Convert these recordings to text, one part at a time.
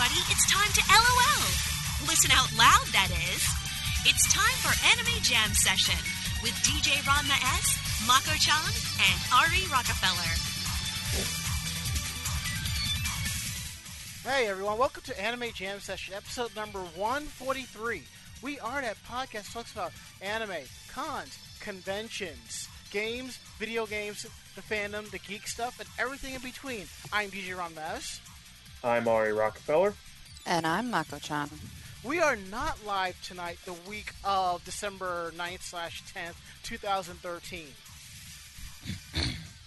everybody. It's time to LOL. Listen out loud, that is. It's time for Anime Jam Session with DJ Ranma S, Mako chan, and Ari Rockefeller. Hey everyone, welcome to Anime Jam Session, episode number 143. We are that podcast that talks about anime, cons, conventions, games, video games, the fandom, the geek stuff, and everything in between. I'm DJ Ranma S. I'm Ari Rockefeller. And I'm Mako-chan. We are not live tonight, the week of December 9th slash 10th, 2013.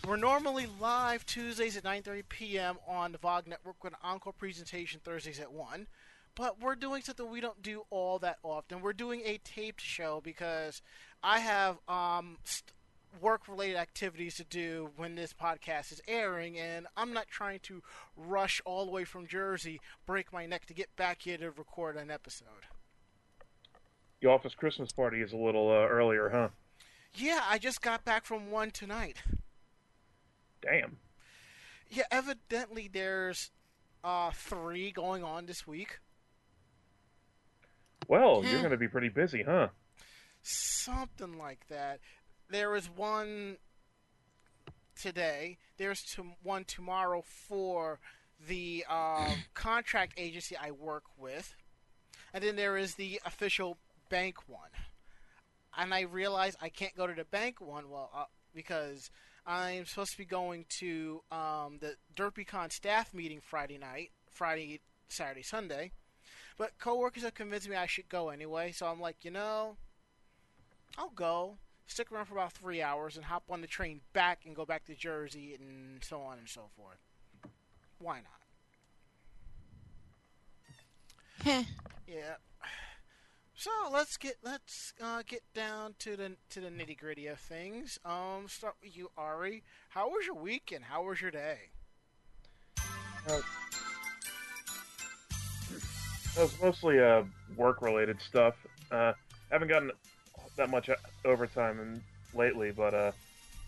We're normally live Tuesdays at 9.30 p.m. on the VOG Network with an encore presentation Thursdays at 1. But we're doing something we don't do all that often. We're doing a taped show because I have um, st- work-related activities to do when this podcast is airing, and I'm not trying to rush all the way from Jersey, break my neck to get back here to record an episode. The office Christmas party is a little uh, earlier, huh? Yeah, I just got back from one tonight. Damn. Yeah, evidently there's uh, three going on this week. Well, you're going to be pretty busy, huh? Something like that. There was one today. There's to, one tomorrow for the uh, contract agency I work with. And then there is the official bank one. And I realize I can't go to the bank one well uh, because I'm supposed to be going to um, the DerpyCon staff meeting Friday night, Friday, Saturday, Sunday. But coworkers have convinced me I should go anyway, so I'm like, you know, I'll go, stick around for about three hours, and hop on the train back and go back to Jersey and so on and so forth. Why not? Yeah. So let's get let's uh, get down to the to the nitty gritty of things. Um, start with you, Ari. How was your weekend? How was your day? It was mostly uh, work-related stuff. Uh, haven't gotten that much uh, overtime in, lately, but uh,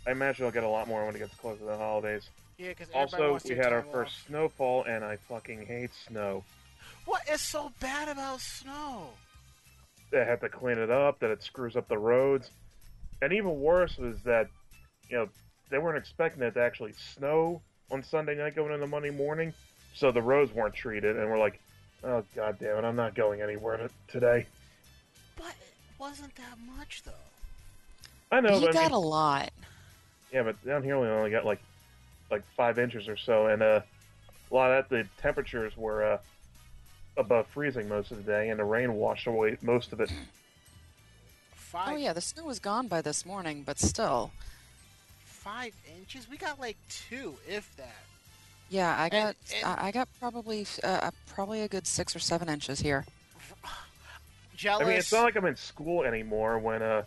I imagine I'll get a lot more when it gets closer to the holidays. Yeah, because Also, we had our first snowfall, and I fucking hate snow. What is so bad about snow? They had to clean it up, that it screws up the roads. And even worse was that, you know, they weren't expecting it to actually snow on Sunday night going into Monday morning, so the roads weren't treated, and we're like, oh, god damn it, I'm not going anywhere today. But wasn't that much though. I know, he but I got mean, a lot. yeah, but down here we only got like like five inches or so, and uh, a lot of that, the temperatures were uh, above freezing most of the day, and the rain washed away most of it. Five, Oh yeah, the snow was gone by this morning, but still. five inches. We got like two, if that. Yeah, I got and- I I got probably uh, probably a good six or seven inches here. Jealous. I mean, it's not like I'm in school anymore when uh,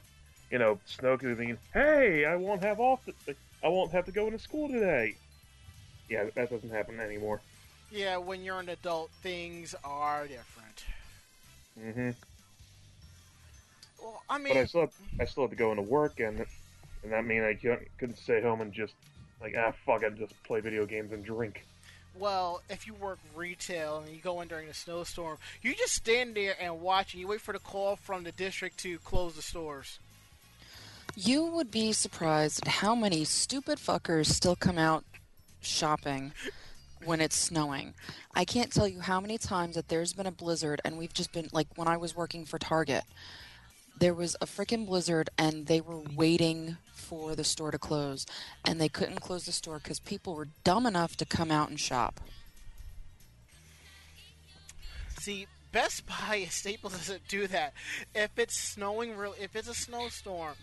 you know, snow could mean, hey, I won't have off, th- I won't have to go into school today. Yeah, that doesn't happen anymore. yeah, when you're an adult, things are different. Mm-hmm. Well, I mean, But I still, have, I still have to go into work, and and that mean I couldn't, couldn't stay home and just like ah fuck it, just play video games and drink. Well, if you work retail and you go in during a snowstorm, you just stand there and watch, and you wait for the call from the district to close the stores. You would be surprised at how many stupid fuckers still come out shopping when it's snowing. I can't tell you how many times that there's been a blizzard and we've just been like when I was working for Target. There was a freaking blizzard and they were waiting for the store to close and they couldn't close the store cuz people were dumb enough to come out and shop. See, Best Buy Staples doesn't do that. If it's snowing, real, if it's a snowstorm,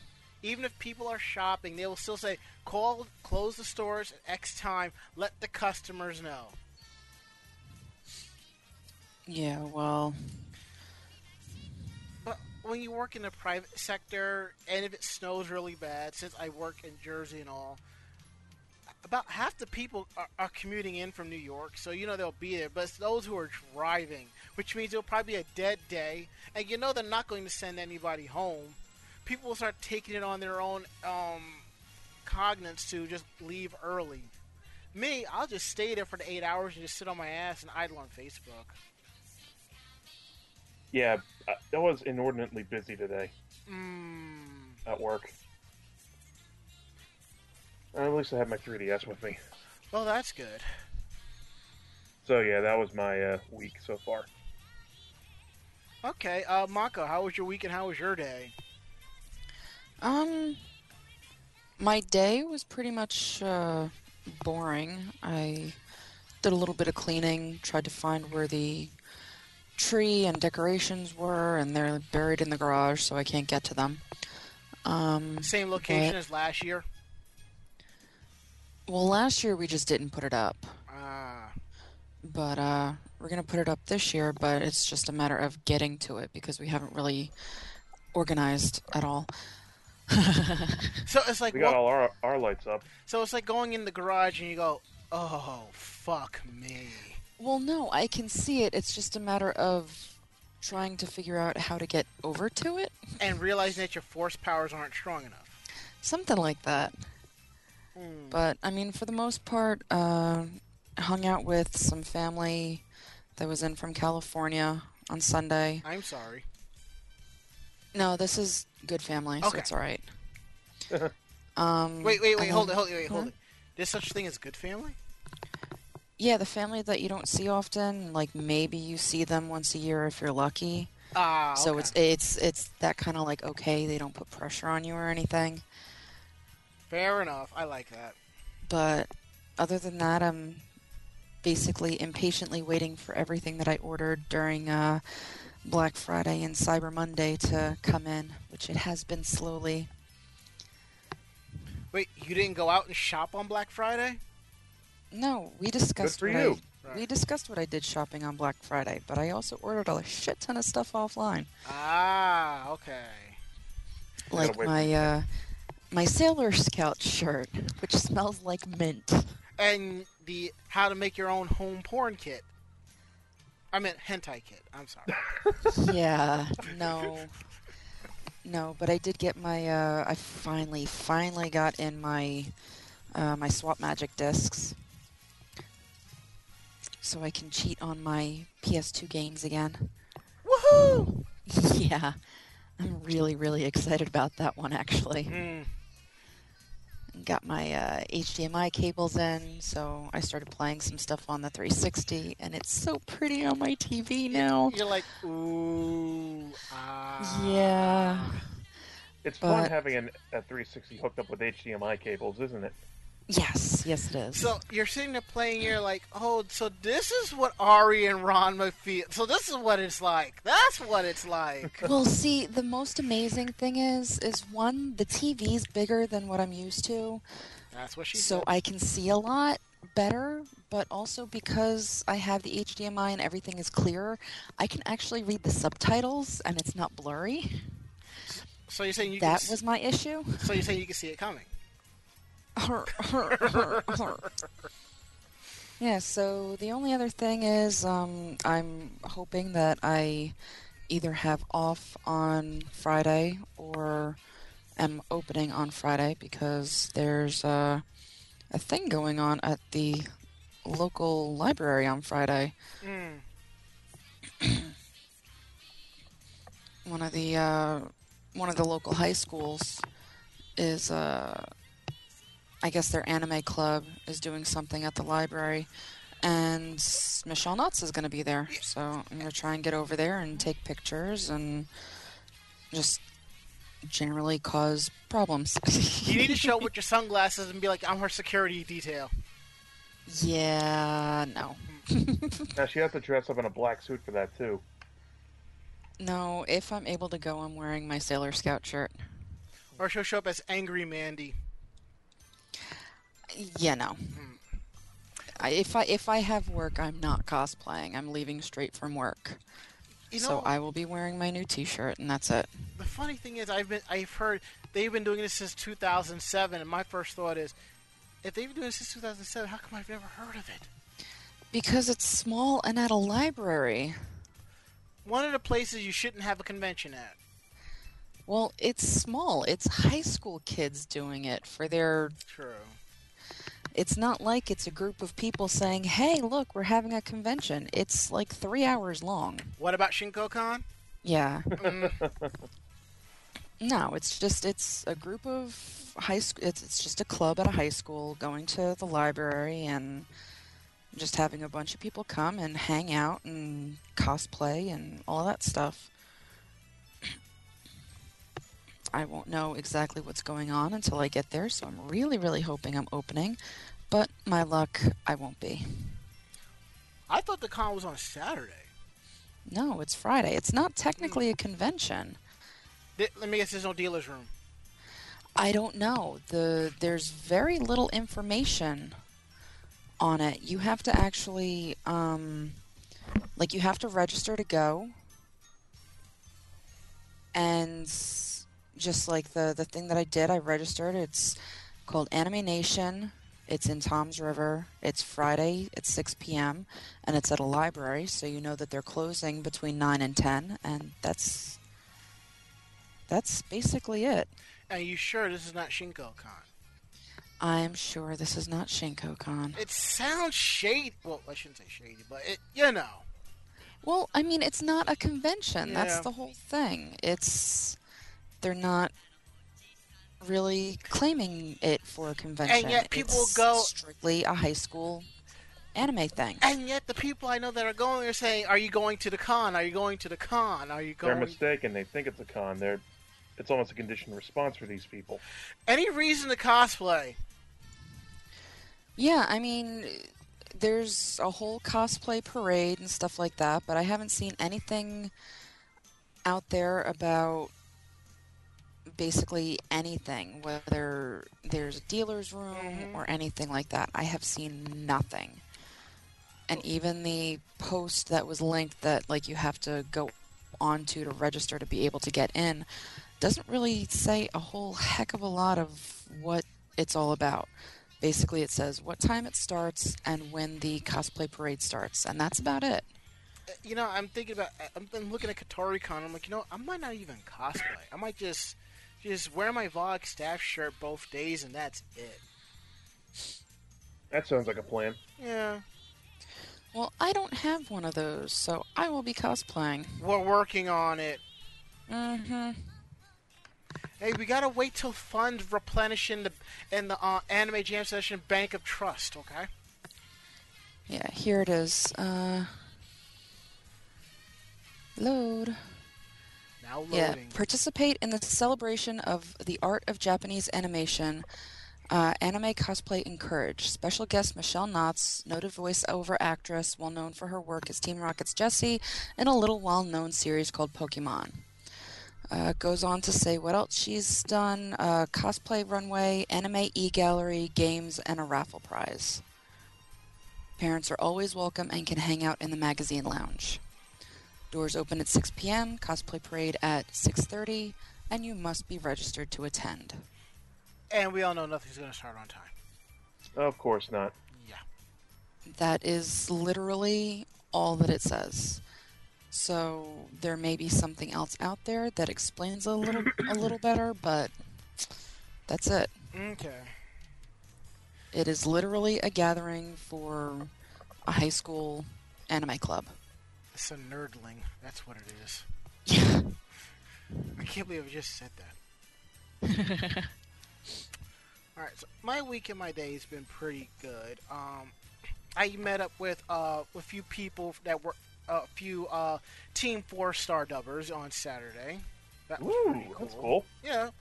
even if people are shopping, they will still say, "Call, close the stores at X time. Let the customers know." Yeah, well, when you work in the private sector, and if it snows really bad, since I work in Jersey and all, about half the people are, are commuting in from New York, so you know they'll be there. But it's those who are driving, which means it'll probably be a dead day, and you know they're not going to send anybody home. People will start taking it on their own um, cognizance to just leave early, Me, I'll just stay there for the eight hours and just sit on my ass and idle on Facebook. Yeah, I, I was inordinately busy today Mmm. at work. Uh, at least I had my 3DS with me. Well, that's good. So yeah, that was my uh, week so far. Okay, uh, Mako, how was your week and how was your day? Um, my day was pretty much uh, boring. I did a little bit of cleaning, tried to find where the tree and decorations were, and they're buried in the garage, so I can't get to them. Um, Same location But- as last year? well, last year we just didn't put it up, Ah. but uh, we're gonna put it up this year. But it's just a matter of getting to it because we haven't really organized at all. So it's like We got wa- all our, our lights up. so it's like going in the garage and you go, "Oh, fuck me." Well, no, I can see it. It's just a matter of trying to figure out how to get over to it. And realizing that your force powers aren't strong enough. Something like that. Hmm. But, I mean, for the most part, uh, hung out with some family that was in from California on Sunday. I'm sorry. No, this is good family, so Okay. it's alright. um, Wait, wait, wait, hold it, hold it, wait, hold Huh? it. There's such a thing as good family? Yeah, the family that you don't see often, like maybe you see them once a year if you're lucky. Ah, So it's it's it's that kind of like okay, they don't put pressure on you or anything. fair enough. I like that. But other than that, I'm basically impatiently waiting for everything that I ordered during uh, Black Friday and Cyber Monday to come in, which it has been slowly. Wait, you didn't go out and shop on Black Friday? No, we discussed for what you. I, Right. we discussed what I did shopping on Black Friday, but I also ordered a shit ton of stuff offline, Ah, okay. like my uh, my Sailor Scout shirt, which smells like mint. And the how to make your own home porn kit. I meant hentai kit. I'm sorry. yeah, no. No, but I did get my uh I finally finally got in my uh my swap magic discs. So I can cheat on my PS2 games again. Woohoo! yeah. I'm really really excited about that one actually. Hmm. Got my uh, HDMI cables in, so I started playing some stuff on the 360 and it's so pretty on my TV now. You're like, ooh, ah. Yeah. It's fun having an, a 360 hooked up with HDMI cables, isn't it? Yes, yes it is. So you're sitting there playing, you're like, oh, so this is what Ari and Ranma feel. So this is what it's like. That's what it's like. Well, see, the most amazing thing is, is one, the TV's bigger than what I'm used to, That's what she so said. I can see a lot better. But also because I have the HDMI and everything is clearer, I can actually read the subtitles and it's not blurry. So you're saying you That was my issue. So you're saying you can see it coming. Yeah. So the only other thing is, um, I'm hoping that I either have off on Friday or am opening on Friday because there's uh, a thing going on at the local library on Friday. Mm. One of the uh, one of the local high schools is, uh, I guess their anime club is doing something at the library, and Michelle Knotts is going to be there. So I'm going to try and get over there and take pictures and just generally cause problems. You need to show up with your sunglasses and be like, I'm her security detail. Yeah, no. Now she has to dress up in a black suit for that too. No, if I'm able to go, I'm wearing my Sailor Scout shirt. Or she'll show up as Angry Mandy. Yeah, no. I, if I if I have work, I'm not cosplaying. I'm leaving straight from work. You know, so I will be wearing my new T-shirt, and that's it. the funny thing is, I've been, I've heard they've been doing this since 2007, and my first thought is, if they've been doing this since 2007, how come I've never heard of it? Because it's small and at a library. One of the places you shouldn't have a convention at. Well, it's small. It's high school kids doing it for their. True. It's not like it's a group of people saying, "Hey, look, we're having a convention." It's like three hours long. What about ShinkoCon? Yeah. Mm, No, it's just it's a group of high school. It's it's just a club at a high school going to the library and just having a bunch of people come and hang out and cosplay and all that stuff. I won't know exactly what's going on until I get there, so I'm really, really hoping I'm opening. But my luck, I won't be. I thought the con was on Saturday. No, it's Friday. It's not technically a convention. Let me guess. There's no dealer's room. I don't know. The there's very little information on it. You have to actually um like you have to register to go. And just like the the thing that I did, I registered. It's called Anime Nation. It's in Tom's River. It's Friday at 6 p.m. and it's at a library, so you know that they're closing between 9 and 10 and that's that's basically it. Are you sure this is not ShinkoCon? I'm sure this is not ShinkoCon. It sounds shady. Well, I shouldn't say shady, but it, you know. Well, I mean, it's not a convention. Yeah. That's the whole thing. It's they're not really claiming it for a convention. And yet people It's go- strictly a high school anime thing. And yet, the people I know that are going are saying, "Are you going to the con? Are you going to the con? Are you going?" They're mistaken. They think it's a con. They're it's almost a conditioned response for these people. Any reason to cosplay? Yeah, I mean, there's a whole cosplay parade and stuff like that, but I haven't seen anything out there about basically anything, whether there's a dealer's room Mhm. or anything like that. I have seen nothing. And even the post that was linked that like you have to go onto to register to be able to get in doesn't really say a whole heck of a lot of what it's all about. Basically, it says what time it starts and when the cosplay parade starts, and that's about it. You know, I'm thinking about. I'm looking at Katori Con. I'm like, you know, I might not even cosplay. I might just just wear my Vog staff shirt both days, and that's it. That sounds like a plan. Yeah, Well, I don't have one of those, so I will be cosplaying. we're working on it. Mm-hmm. Hey, we gotta wait till funds replenish in the in the uh, anime jam session bank of trust. Okay. Yeah, here it is. Uh, load. Now Yeah, participate in the celebration of the art of Japanese animation. Uh, anime cosplay encouraged. Special guest Michelle Knotts, noted voiceover actress, well known for her work as Team Rocket's Jessie in a little well-known series called Pokemon. Uh, goes on to say what else she's done: uh, cosplay runway, anime e-gallery, games, and a raffle prize. Parents are always welcome and can hang out in the magazine lounge. Doors open at 6 p.m., cosplay parade at 6:30, and you must be registered to attend. and we all know nothing's gonna start on time. Of course not. Yeah. That is literally all that it says. So there may be something else out there that explains a little a little better, but that's it. Okay. It is literally a gathering for a high school anime club. It's a nerdling. That's what it is. Yeah. I can't believe I just said that. All right, so my week and my day has been pretty good. Um, I met up with uh, a few people that were a few uh, Team Four Star Dubbers on Saturday. That was Ooh, pretty that's cool. Yeah.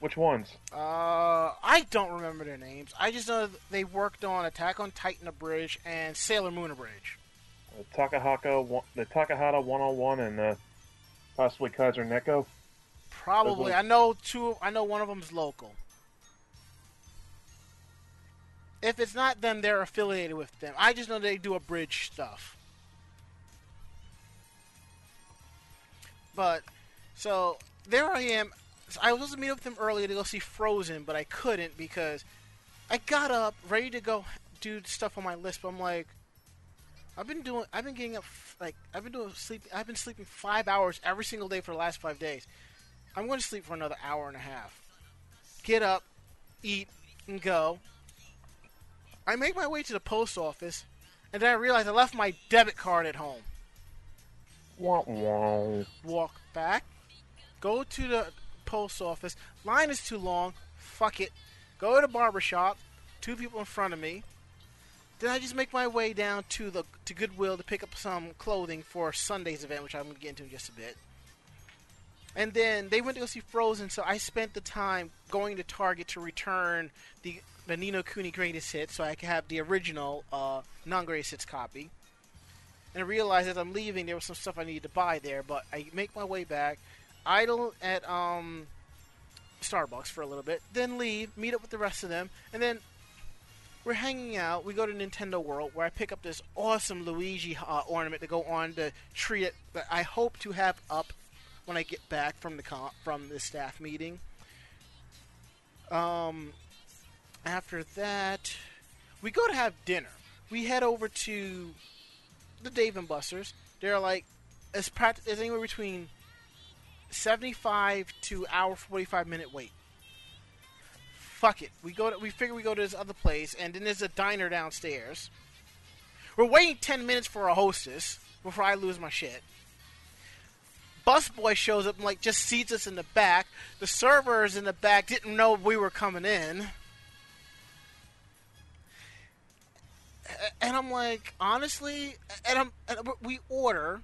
Which ones? Uh, I don't remember their names. I just know they worked on Attack on Titan Abridged and Sailor Moon Abridged. The Takahaka, one- the Takahata 101, and uh, possibly Kaiser Neko. Probably. I know two. I know one of them's local. If it's not them, they're affiliated with them. I just know they do abridged stuff. But so there I am. I was supposed to meet up with them earlier to go see Frozen, but I couldn't because I got up ready to go do stuff on my list. But I'm like, I've been doing. I've been getting up like I've been doing sleep. I've been sleeping five hours every single day for the last five days. I'm going to sleep for another hour and a half. Get up, eat, and go. I make my way to the post office, and then I realize I left my debit card at home. Walk back, go to the post office. Line is too long. Fuck it. Go to the barber shop. Two people in front of me. Then I just make my way down to the to Goodwill to pick up some clothing for Sunday's event, which I'm going to get into in just a bit. And then they went to go see Frozen, so I spent the time going to Target to return the the Nino Cooney greatest hits, so I could have the original uh, non greatest hits copy. And I realized as I'm leaving, there was some stuff I needed to buy there, but I make my way back, idle at um, Starbucks for a little bit, then leave, meet up with the rest of them, and then we're hanging out. We go to Nintendo World where I pick up this awesome Luigi uh, ornament to go on the tree that, I hope to have up when I get back from the comp, from the staff meeting. Um, after that, we go to have dinner. We head over to the Dave and Buster's. They're like as pract- it's anywhere between 75 to hour 45 minute wait. Fuck it. We go to, we figure we go to this other place and then there's a diner downstairs. We're waiting 10 minutes for a hostess before I lose my shit. Busboy shows up and like just seats us in the back. The servers in the back didn't know we were coming in. And I'm like, honestly, and I'm and we order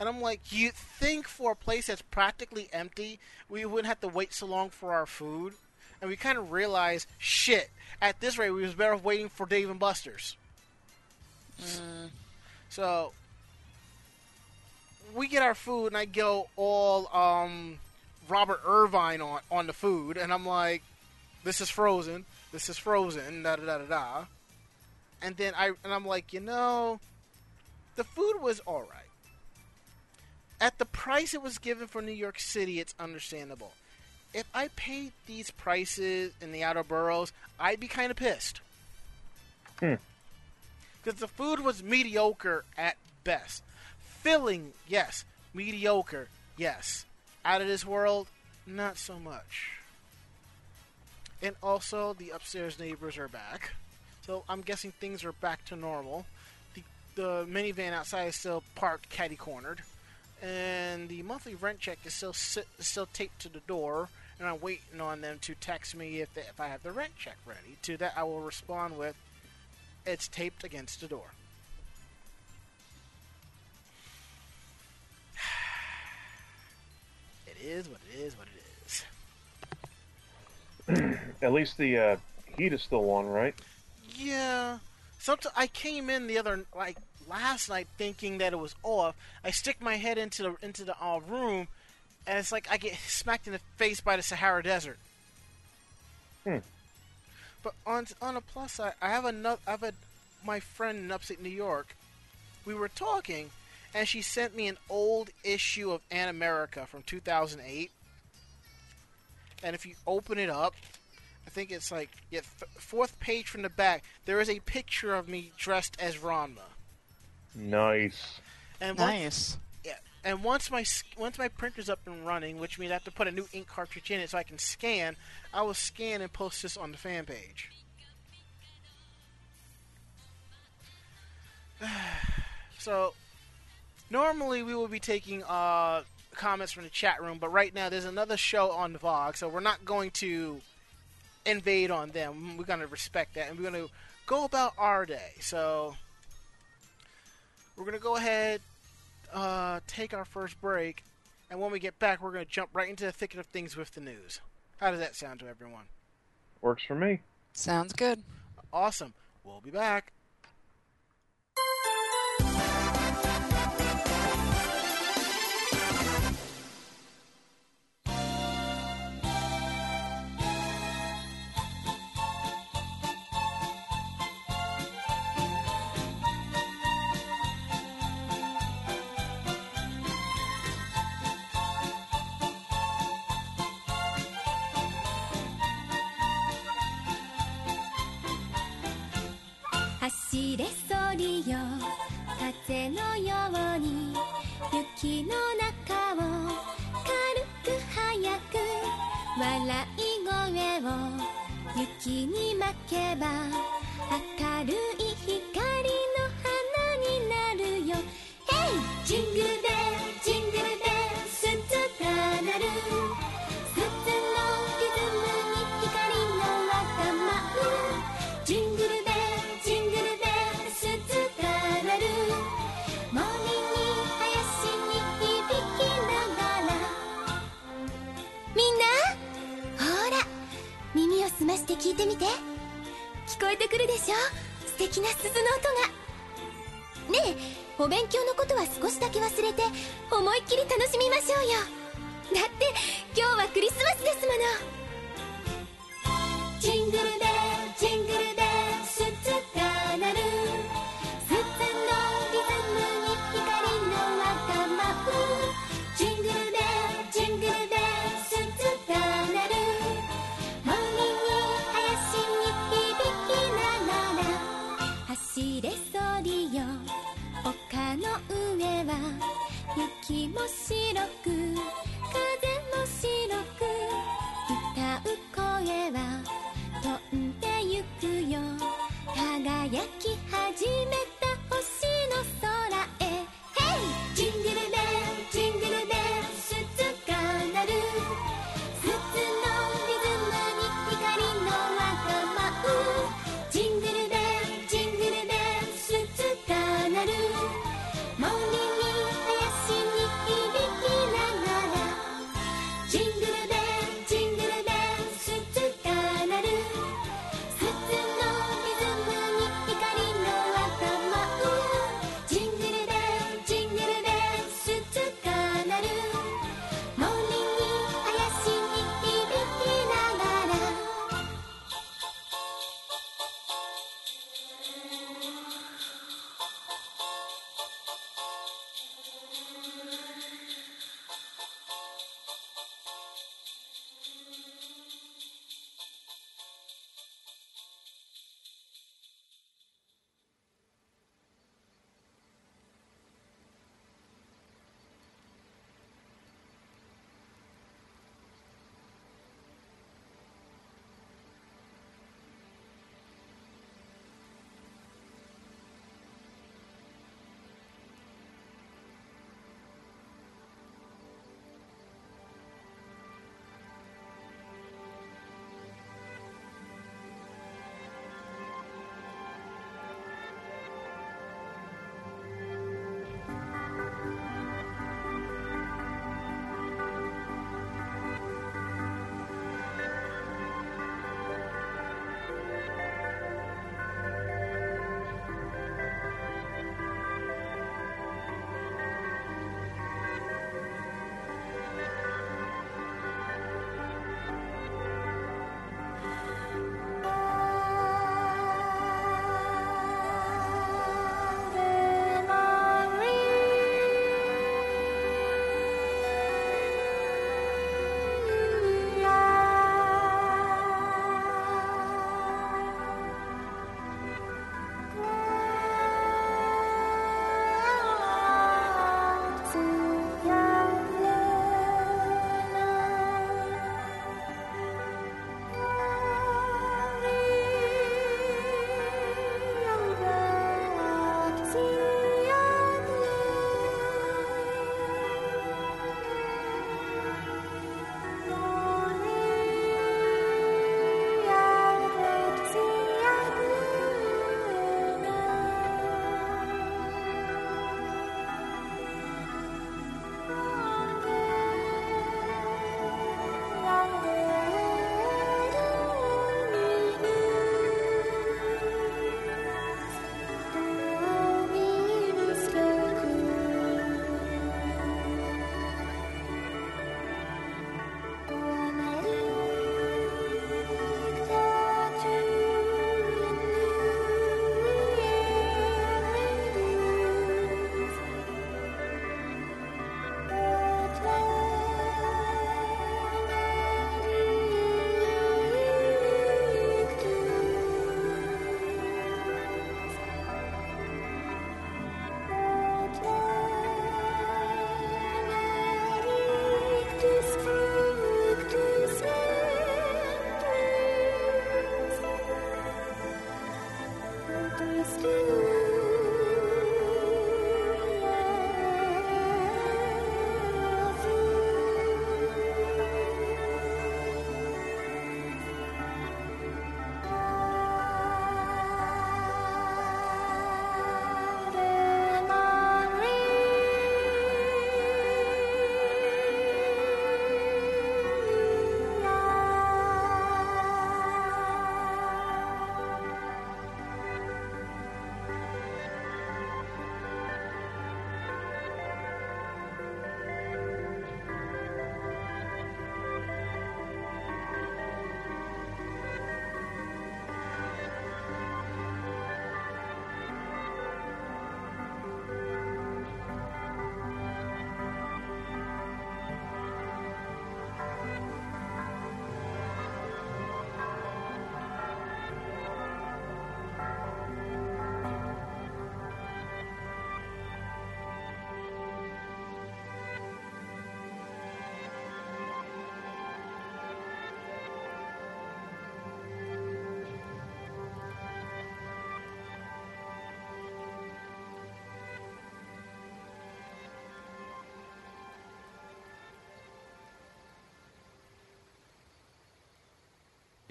and I'm like, you think for a place that's practically empty, we wouldn't have to wait so long for our food? And we kind of realize, shit, at this rate, we was better off waiting for Dave and Buster's. Mm, So we get our food, and I go all um, Robert Irvine on on the food, and I'm like, "This is frozen. This is frozen." Da da da da da. And then I and I'm like, you know, the food was all right. At the price it was given for New York City, it's understandable. If I paid these prices in the outer boroughs, I'd be kind of pissed. Hmm. Because the food was mediocre at best. Filling, yes. Mediocre, yes. Out of this world, not so much. And also, the upstairs neighbors are back. So I'm guessing things are back to normal. The, the minivan outside is still parked catty cornered. And the monthly rent check is still sit, still taped to the door. And I'm waiting on them to text me if, they, if I have the rent check ready. To that, I will respond with, it's taped against the door. It is what it is what it is. At least the uh, heat is still on, right? Yeah. Sometimes I came in the other like last night thinking that it was off. I stick my head into the into the uh, room, and it's like I get smacked in the face by the Sahara Desert. Hmm. But on on a plus side, I have another. I have a my friend in upstate New York. We were talking, and she sent me an old issue of Animerica from 2008. And if you open it up, I think it's like yeah, f- fourth page from the back. There is a picture of me dressed as Ranma. Nice. And once, nice. And once my once my printer's up and running, which means I have to put a new ink cartridge in it so I can scan. I will scan and post this on the fan page. so normally we will be taking uh, comments from the chat room, but right now there's another show on Vog, so we're not going to invade on them. We're going to respect that, and we're going to go about our day. So we're going to go ahead, uh, take our first break, and when we get back, we're going to jump right into the thicket of things with the news. How does that sound to everyone? Works for me. Sounds good. Awesome. We'll be back.「笑い声を雪に巻けば明るい光聞いてみて。聞こえてくるでしょ？素敵な鈴の音が。ねえお勉強のことは少しだけ忘れて思いっきり楽しみましょうよ。だって今日はクリスマスですもの。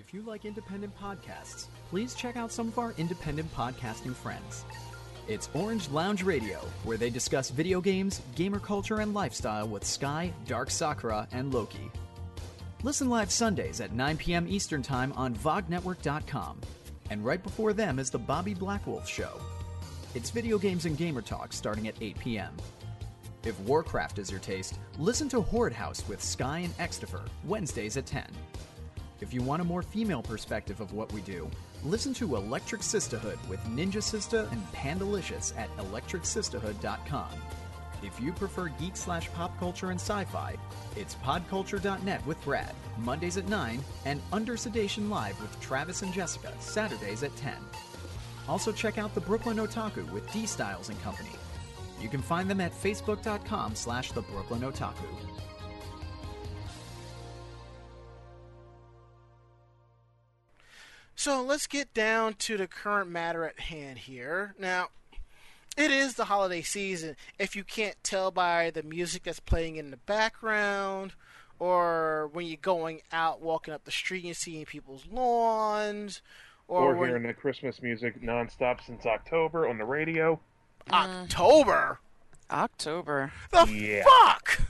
If you like independent podcasts, please check out some of our independent podcasting friends. It's Orange Lounge Radio, where they discuss video games, gamer culture, and lifestyle with Sky, Dark Sakura, and Loki. Listen live Sundays at 9 p.m. Eastern Time on VogNetwork.com. And right before them is the Bobby Blackwolf Show. It's video games and gamer talk starting at 8 p.m. If Warcraft is your taste, listen to Horde House with Sky and Extifer, Wednesdays at 10. If you want a more female perspective of what we do, listen to Electric Sisterhood with Ninja Sister and Pandalicious at electricsisterhood.com. If you prefer geek slash pop culture and sci fi, it's podculture.net with Brad, Mondays at 9, and Under Sedation Live with Travis and Jessica, Saturdays at 10. Also check out the Brooklyn Otaku with D Styles and Company. You can find them at facebook.com slash the Brooklyn Otaku. So let's get down to the current matter at hand here. Now, it is the holiday season. If you can't tell by the music that's playing in the background, or when you're going out walking up the street and seeing people's lawns, or, Or when hearing the Christmas music nonstop since October on the radio. Uh-huh. October. October. The Yeah. fuck?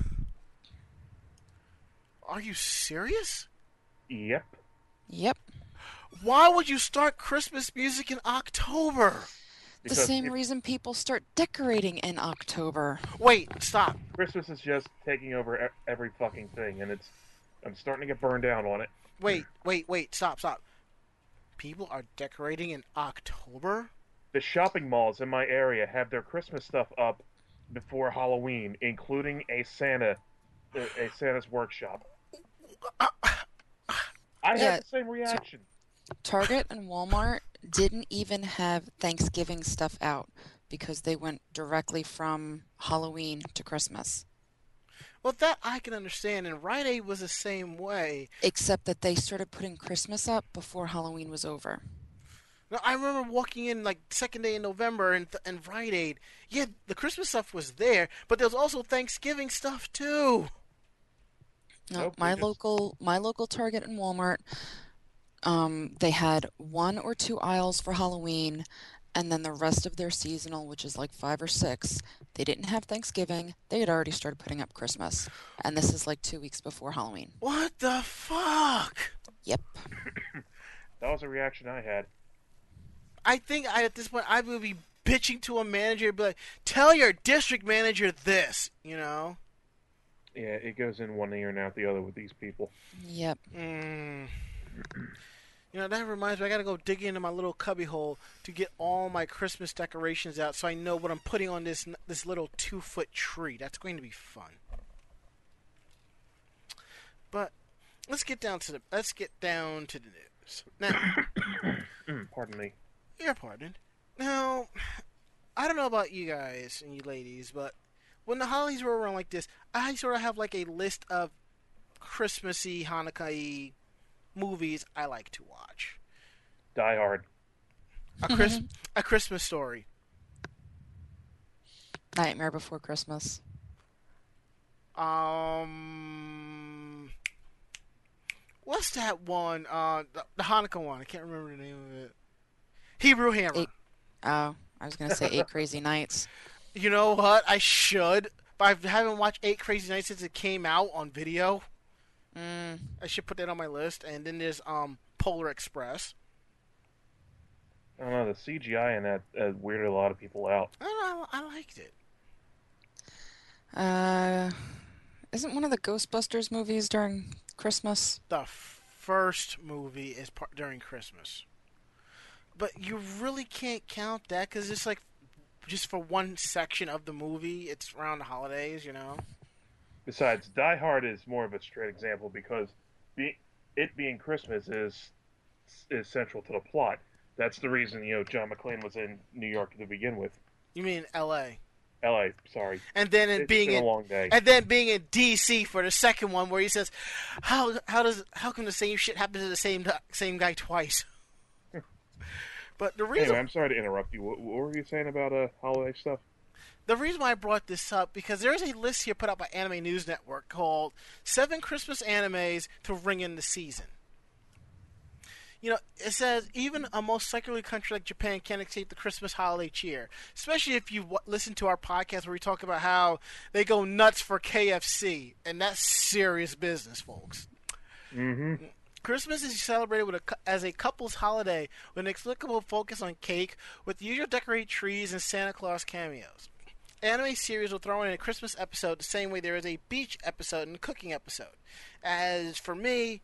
Are you serious? Yep. Yep. Why would you start Christmas music in October? The same it- reason people start decorating in October. Wait, stop. Christmas is just taking over every fucking thing, and it's. I'm starting to get burned out on it. Wait, wait, wait, stop, stop. People are decorating in October? The shopping malls in my area have their Christmas stuff up before Halloween, including a Santa, a, a Santa's workshop. Uh, uh, uh, I Yeah, had the same reaction. Target and Walmart didn't even have Thanksgiving stuff out because they went directly from Halloween to Christmas. Well, that I can understand, and Rite Aid was the same way. Except that they started putting Christmas up before Halloween was over. Now, I remember walking in like second day in November and and Rite Aid. Yeah, the Christmas stuff was there, but there was also Thanksgiving stuff too. No, Nope, my local my local Target and Walmart, um, they had one or two aisles for Halloween, and then the rest of their seasonal, which is like five or six, they didn't have Thanksgiving. They had already started putting up Christmas, and this is like two weeks before Halloween. What the fuck? Yep. That was a reaction I had. I think I, at this point I would be bitching to a manager, be like, "Tell your district manager this," you know. Yeah, it goes in one ear and out the other with these people. Yep. Mm. You know, that reminds me, I gotta go dig into my little cubby hole to get all my Christmas decorations out so I know what I'm putting on this this little two foot tree. That's going to be fun. But let's get down to the let's get down to the news. Now, Mm, Pardon me. your pardon. Now, I don't know about you guys and you ladies, but when the holidays roll around like this, I sort of have like a list of Christmassy, Hanukkah movies I like to watch. Die Hard. A Chris, a Christmas story. Nightmare Before Christmas. Um, what's that one? Uh, the, the Hanukkah one. I can't remember the name of it. Hebrew Hammer. Eight. Oh, I was gonna say Eight Crazy Nights. You know what? I should, but I haven't watched Eight Crazy Nights since it came out on video. Mm, I should put that on my list. And then there's um Polar Express. I don't know. The CGI in that uh, weirded a lot of people out. I don't know. I liked it. uh, isn't one of the Ghostbusters movies during Christmas? The first movie is part during Christmas, but you really can't count that because it's like just for one section of the movie. It's around the holidays, you know. Besides, Die Hard is more of a straight example because be, it being Christmas is is central to the plot. That's the reason you know John McClane was in New York to begin with. You mean L.A. L.A. Sorry, and then in it's being been in a long day. and then being in D.C. for the second one, where he says, "How how does how come the same shit happens to the same same guy twice?" but the reason Anyway, I'm sorry to interrupt you. What, what were you saying about uh, holiday stuff? The reason why I brought this up because there is a list here put out by Anime News Network called Seven Christmas Animes to Ring in the Season. You know, it says even a most secular country like Japan can't escape the Christmas holiday cheer. Especially if you w- listen to our podcast where we talk about how they go nuts for KFC, and that's serious business, folks. Mm-hmm. Christmas is celebrated with a, as a couple's holiday with an explicable focus on cake, with the usual decorated trees and Santa Claus cameos. Anime series will throw in a Christmas episode the same way there is a beach episode and a cooking episode. As for me,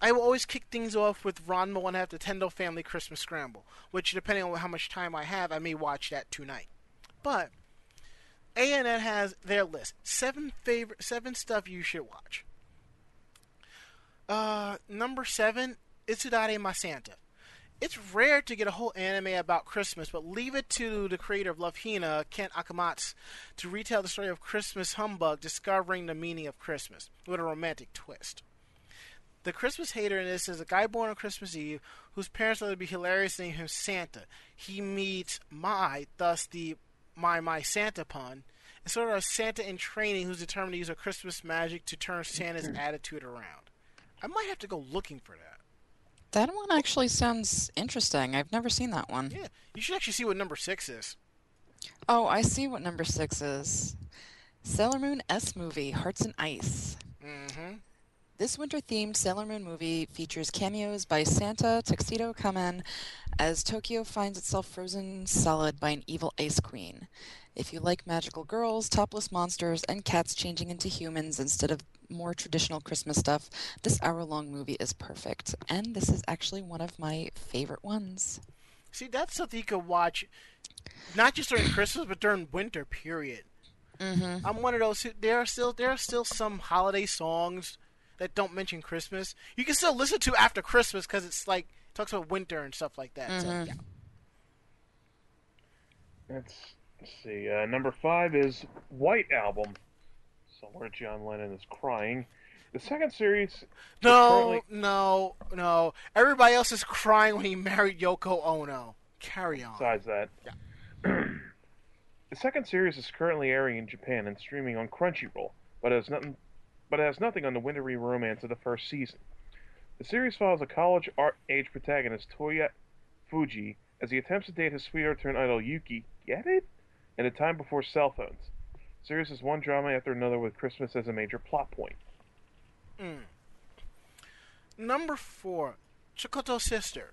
I will always kick things off with Ranma One Half Nintendo Family Christmas Scramble, which, depending on how much time I have, I may watch that tonight. But ANN has their list seven favorite seven stuff you should watch. Uh, number seven, Itsudatte My Santa. It's rare to get a whole anime about Christmas, but leave it to the creator of Love Hina, Ken Akamatsu, to retell the story of Christmas humbug discovering the meaning of Christmas with a romantic twist. The Christmas hater in this is a guy born on Christmas Eve whose parents thought it be hilarious to name him Santa. He meets Mai, thus the My My Santa pun, and sort of a Santa in training who's determined to use her Christmas magic to turn Santa's attitude around. I might have to go looking for that. That one actually sounds interesting. I've never seen that one. Yeah, you should actually see what number six is. Oh, I see what number six is. Sailor Moon S movie, Hearts and Ice. Mm-hmm. This winter themed Sailor Moon movie features cameos by Santa, Tuxedo Kamen, as Tokyo finds itself frozen solid by an evil ice queen. If you like magical girls, topless monsters, and cats changing into humans instead of more traditional Christmas stuff, this hour long movie is perfect. And this is actually one of my favorite ones. See, that's something you could watch, not just during Christmas, but during winter. Period. Mm-hmm. I'm one of those. Who, there are still there are still some holiday songs that don't mention Christmas. You can still listen to after Christmas because it's like it talks about winter and stuff like that. So, Mhm. yeah. Let's see. Uh, number five is White Album. Somewhere John Lennon is crying. The second series. No, currently- no, no. Everybody else is crying when he married Yoko Ono. Carry on. Besides that, Yeah. the second series is currently airing in Japan and streaming on Crunchyroll, but it has nothing. But it has nothing on the wintry romance of the first season. The series follows a college art age protagonist Toya Fuji as he attempts to date his sweetheart turned idol Yuki. Get it? In a time before cell phones. Series is one drama after another with Christmas as a major plot point. Mm. Number four, Chocotto Sister.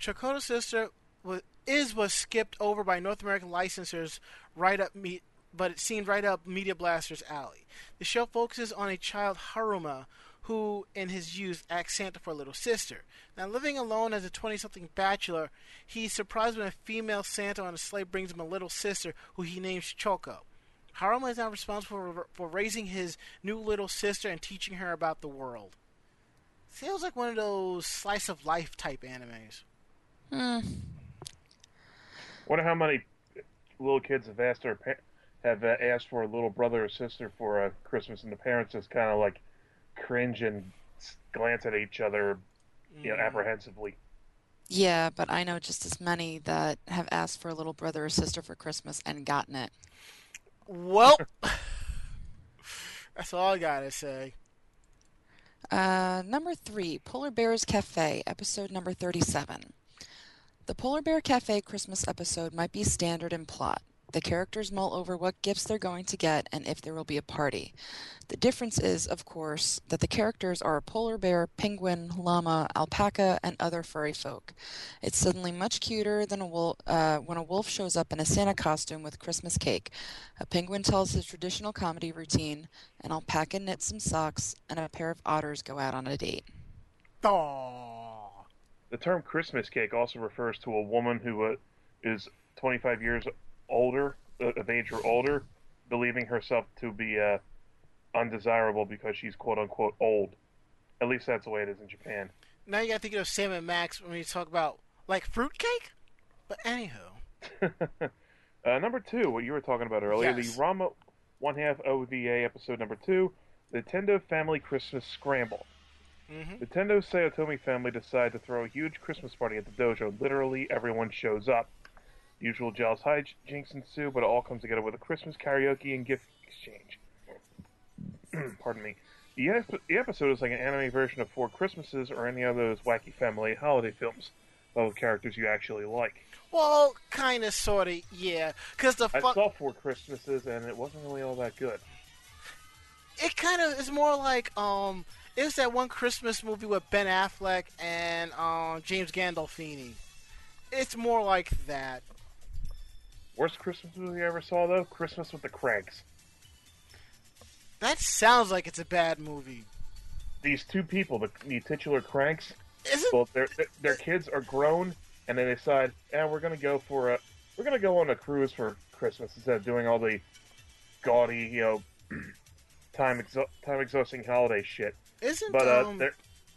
Chocotto Sister was, is was skipped over by North American licensors right up me, but it seemed right up Media Blaster's alley. The show focuses on a child Haruma who, in his youth, acts Santa for a little sister. Now, living alone as a 20-something bachelor, he's surprised when a female Santa on a sleigh brings him a little sister who he names Choco. Haruma is now responsible for, for raising his new little sister and teaching her about the world. Feels like one of those slice of life type animes. Hmm. Wonder how many little kids have asked their pa- have uh, asked for a little brother or sister for uh, Christmas, and the parents just kind of like cringe and glance at each other, you know, Mm. apprehensively. Yeah, but I know just as many that have asked for a little brother or sister for Christmas and gotten it. Well, that's all I gotta say. Uh, number three, Polar Bears Cafe, episode number 37. The Polar Bear Cafe Christmas episode might be standard in plot. The characters mull over what gifts they're going to get and if there will be a party. The difference is, of course, that the characters are a polar bear, penguin, llama, alpaca, and other furry folk. It's suddenly much cuter than a wolf, uh, when a wolf shows up in a Santa costume with Christmas cake. A penguin tells his traditional comedy routine, an alpaca knits some socks, and a pair of otters go out on a date. Aww. The term Christmas cake also refers to a woman who uh, is 25 years older, of age or older, believing herself to be uh, undesirable because she's quote unquote old. At least that's the way it is in Japan. Now you gotta think of Sam and Max when we talk about like fruitcake. But anywho, uh, number two, what you were talking about earlier, Yes. the Ranma one half OVA episode number two, Nintendo Family Christmas Scramble. hmm Nintendo's Saotome family decide to throw a huge Christmas party at the dojo. Literally, everyone shows up. Usual jealous hijinks ensue, but it all comes together with a Christmas karaoke and gift exchange. Pardon me. The, ep- the episode is like an anime version of Four Christmases or any of those wacky family holiday films of characters you actually like. Well, kind of, sort of, yeah. Because the I saw Four Christmases and it wasn't really all that good. it kind of is more like um, it was that one Christmas movie with Ben Affleck and um James Gandolfini. It's more like that. Worst Christmas movie I ever saw though, Christmas with the Cranks. That sounds like it's a bad movie. These two people, the, the titular Cranks, Isn't well, their their- kids are grown, and they decide, yeah, we're gonna go for a, we're gonna go on a cruise for Christmas instead of doing all the gaudy, you know, time exo- time exhausting holiday shit. isn't But uh, um,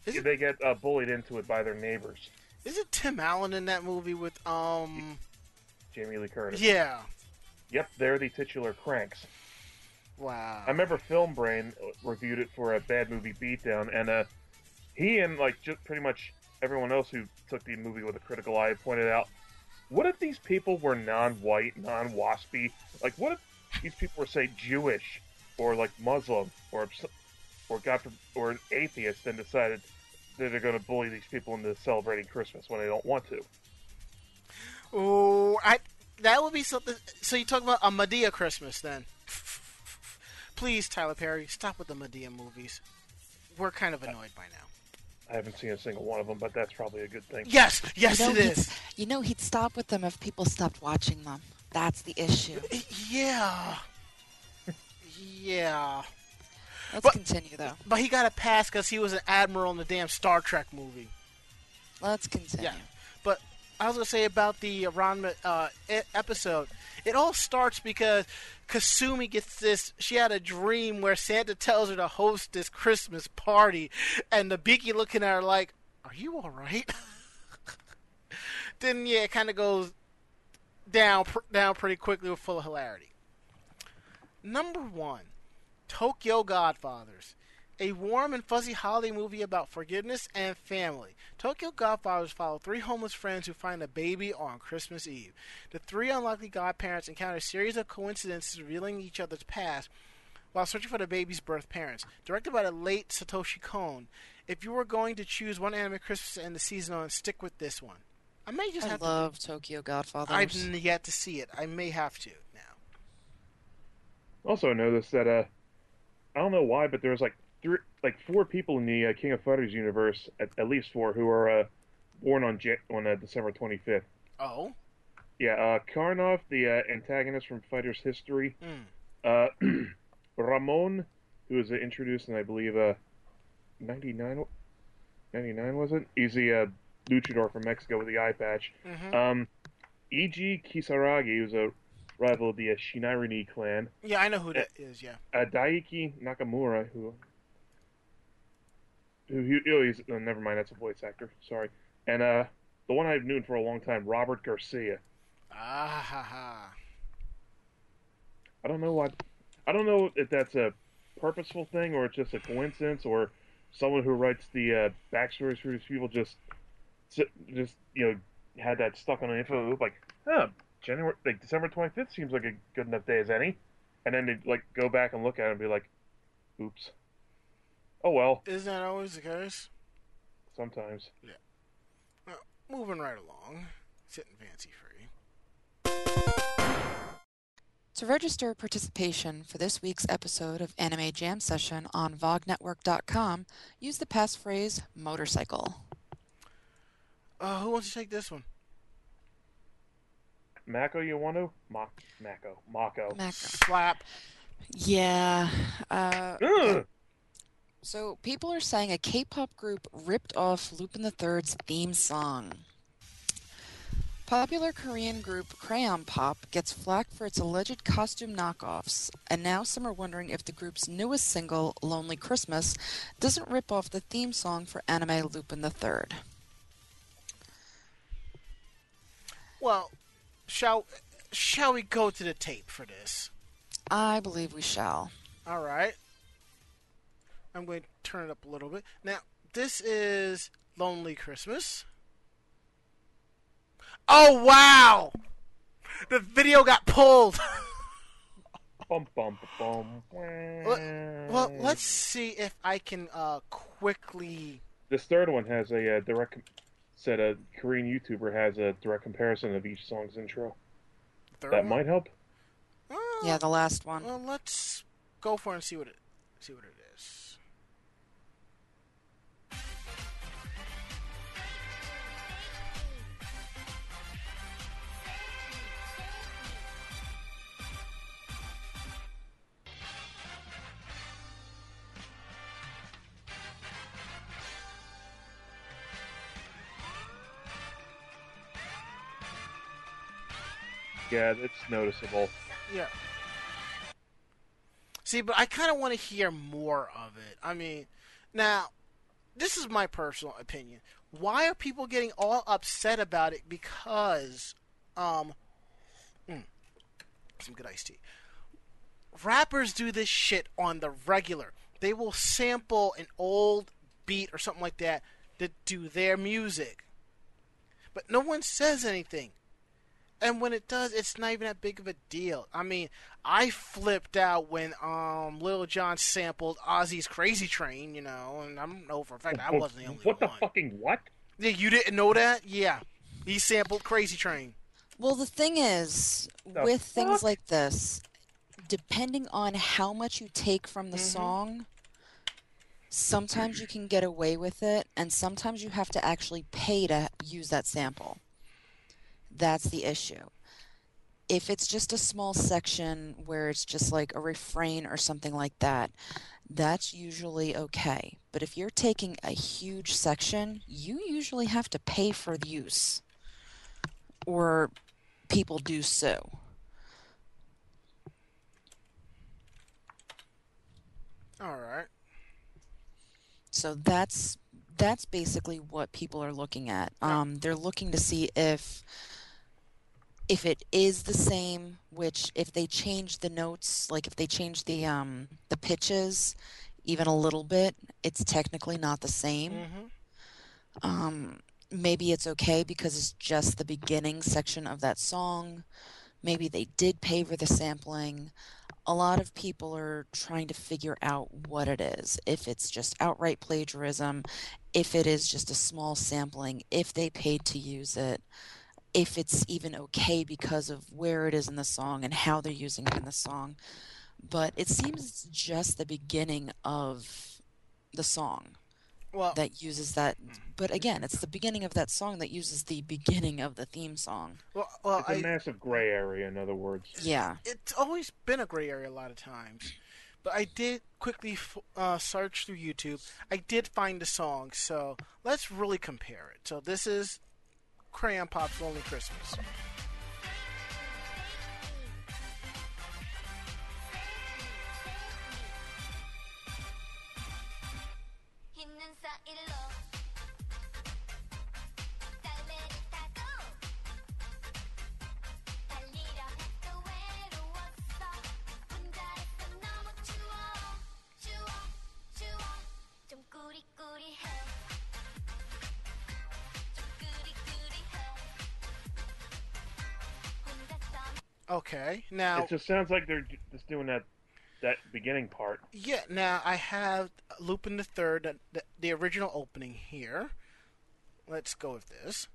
isn't, they get uh, bullied into it by their neighbors. isn't Tim Allen in that movie with um? Jamie Lee Curtis. Yeah. Yep, they're the titular Cranks. Wow. I remember Film Brain reviewed it for a bad movie beatdown, and uh, he and like just pretty much everyone else who took the movie with a critical eye pointed out, what if these people were non-white, non-waspy? Like, what if these people were say Jewish or like Muslim or or God or an atheist, and decided that they're going to bully these people into celebrating Christmas when they don't want to? Oh, I that would be something. So you talk about a Madea Christmas then? Please, Tyler Perry, stop with the Madea movies. We're kind of annoyed by now. I haven't seen a single one of them, but that's probably a good thing. Yes, yes, you know, it. You know, he'd stop with them if people stopped watching them. That's the issue. Yeah, yeah. Let's But- continue, though. But he got a pass because he was an admiral in the damn Star Trek movie. Let's continue. Yeah. I was gonna say about the Ranma uh, episode. It all starts because Kasumi gets this. She had a dream where Santa tells her to host this Christmas party, and Nabiki looking at her like, "Are you all right?" then yeah, it kind of goes down pr- down pretty quickly with full of hilarity. Number one, Tokyo Godfathers. A warm and fuzzy holiday movie about forgiveness and family. Tokyo Godfathers follow three homeless friends who find a baby on Christmas Eve. The three unlikely godparents encounter a series of coincidences revealing each other's past while searching for the baby's birth parents. Directed by the late Satoshi Kon. If you were going to choose one anime Christmas to end the season on, stick with this one. I may just I have love Tokyo Godfathers. I've yet to see it. I may have to now. Also, I noticed that uh, I don't know why, but there's like three, like four people in the uh, King of Fighters universe, at, at least four, who are uh, born on Jan- on uh, December 25th. Oh. Yeah, uh, Karnov, the uh, antagonist from Fighters History, Mm. uh, Ramon, who was uh, introduced in I believe uh, 99, 99 was it? He's the uh, luchador from Mexico with the eye patch. hmm Um, Eiji Kisaragi, who's a rival of the uh, clan. yeah, I know who that is. Yeah. uh, Daiki Nakamura, who, who, oh, he's uh, never mind, that's a voice actor. Sorry, and uh, the one I've known for a long time, Robert Garcia. Ah ha ha. I don't know what, I don't know if that's a purposeful thing or it's just a coincidence or someone who writes the uh, backstories for these people just, just you know, had that stuck on an info loop like, huh, January like December twenty fifth seems like a good enough day as any, and then they like go back and look at it and be like, oops. Oh well. Isn't that always the case? Sometimes. Yeah. Well, moving right along. Sitting fancy free. To register participation for this week's episode of Anime Jam Session on VogNetwork.com, use the passphrase motorcycle. Uh, who wants to take this one? Mako, you want to? Ma- Mako. Mako. Mac- Slap. Yeah. Uh, Ugh! So people are saying a K-pop group ripped off Lupin the Third's theme song. Popular Korean group Crayon Pop gets flack for its alleged costume knockoffs, and now some are wondering if the group's newest single, Lonely Christmas, doesn't rip off the theme song for anime Lupin the Third. Well, shall shall we go to the tape for this? I believe we shall. All right. I'm going to turn it up a little bit. Now, this is Lonely Christmas. Oh wow! The video got pulled. Bum bum bum. Well, well, let's see if I can uh, quickly. This third one has a uh, direct. Said a Korean YouTuber has a direct comparison of each song's intro. Third That one? might help. Uh, Yeah, the last one. Well, let's go for it and see what it see what it Yeah, it's noticeable. Yeah. See, but I kind of want to hear more of it. I mean, now, this is my personal opinion. Why are people getting all upset about it? Because, um, mm, some good iced tea. Rappers do this shit on the regular. They will sample an old beat or something like that to do their music. But no one says anything. And when it does, it's not even that big of a deal. I mean, I flipped out when um Lil Jon sampled Ozzy's Crazy Train, you know, and I don't know for a fact I wasn't the only one. what the one. fucking what? Yeah, you didn't know that? Yeah. He sampled Crazy Train. Well, the thing is, The with things like this, depending on how much you take from the Mhm. song, sometimes you can get away with it, and sometimes you have to actually pay to use that sample. That's the issue. If it's just a small section where it's just like a refrain or something like that, that's usually okay. But if you're taking a huge section, you usually have to pay for the use. Or people do so. All right. So that's that's basically what people are looking at. Um, they're looking to see if if it is the same, which if they change the notes, like if they change the um, the pitches even a little bit, it's technically not the same. Mm-hmm. Um, maybe it's okay because it's just the beginning section of that song. Maybe they did pay for the sampling. A lot of people are trying to figure out what it is. If it's just outright plagiarism, if it is just a small sampling, if they paid to use it, if it's even okay because of where it is in the song and how they're using it in the song. But it seems just the beginning of the song Well, that uses that. But again, it's the beginning of that song that uses the beginning of the theme song. well, well It's a I, massive gray area, in other words. Yeah. it's always been a gray area a lot of times. But I did quickly uh, search through YouTube. I did find the song, so let's really compare it. So this is Crayon Pop's Lonely Christmas. Okay, now It just sounds like they're just doing that that beginning part. Yeah, now I have Lupin the Third, the, the, the original opening here. Let's go with this.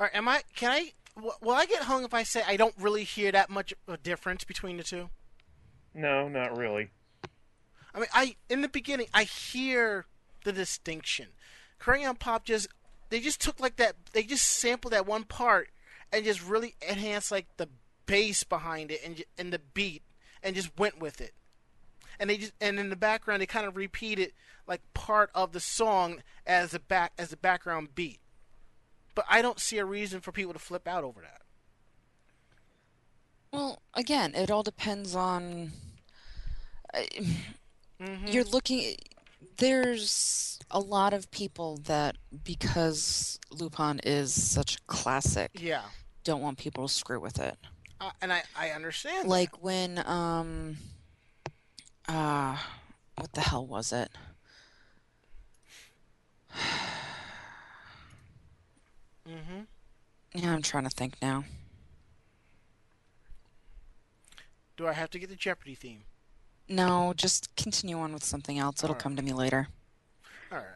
All right, am I? Can I? Will I get hung if I say I don't really hear that much of a difference between the two? No, not really. I mean, I in the beginning I hear the distinction. Crayon Pop just they just took like that they just sampled that one part and just really enhanced like the bass behind it and and the beat and just went with it. And they just and in the background they kind of repeated like part of the song as a back as a background beat. But I don't see a reason for people to flip out over that. Well, again, it all depends on. Mm-hmm. You're looking. There's a lot of people that, because Lupin is such a classic, Yeah, don't want people to screw with it. uh, and I I understand. that. Like when, um, uh, what the hell was it? hmm Yeah, I'm trying to think now. Do I have to get the Jeopardy theme? No, just continue on with something else. It'll Alright. come to me later. All right.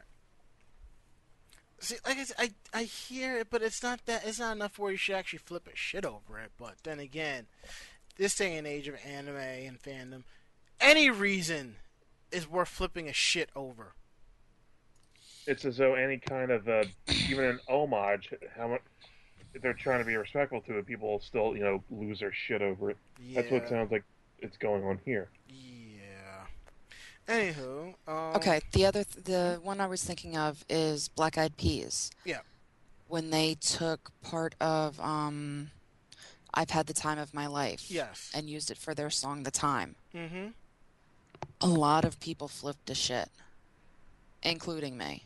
See, like I, said, I, I hear it, but it's not that. It's not enough where you should actually flip a shit over it. But then again, this day and age of anime and fandom, any reason is worth flipping a shit over. It's as though any kind of uh, even an homage, how much if they're trying to be respectful to it, people still you know lose their shit over it. Yeah. That's what it sounds like it's going on here. Yeah. Anywho. Um, Okay, the other, th- the one I was thinking of is Black Eyed Peas. Yeah. When they took part of, um, I've Had the Time of My Life. Yes. And used it for their song The Time. Mm-hmm. A lot of people flipped a shit, including me.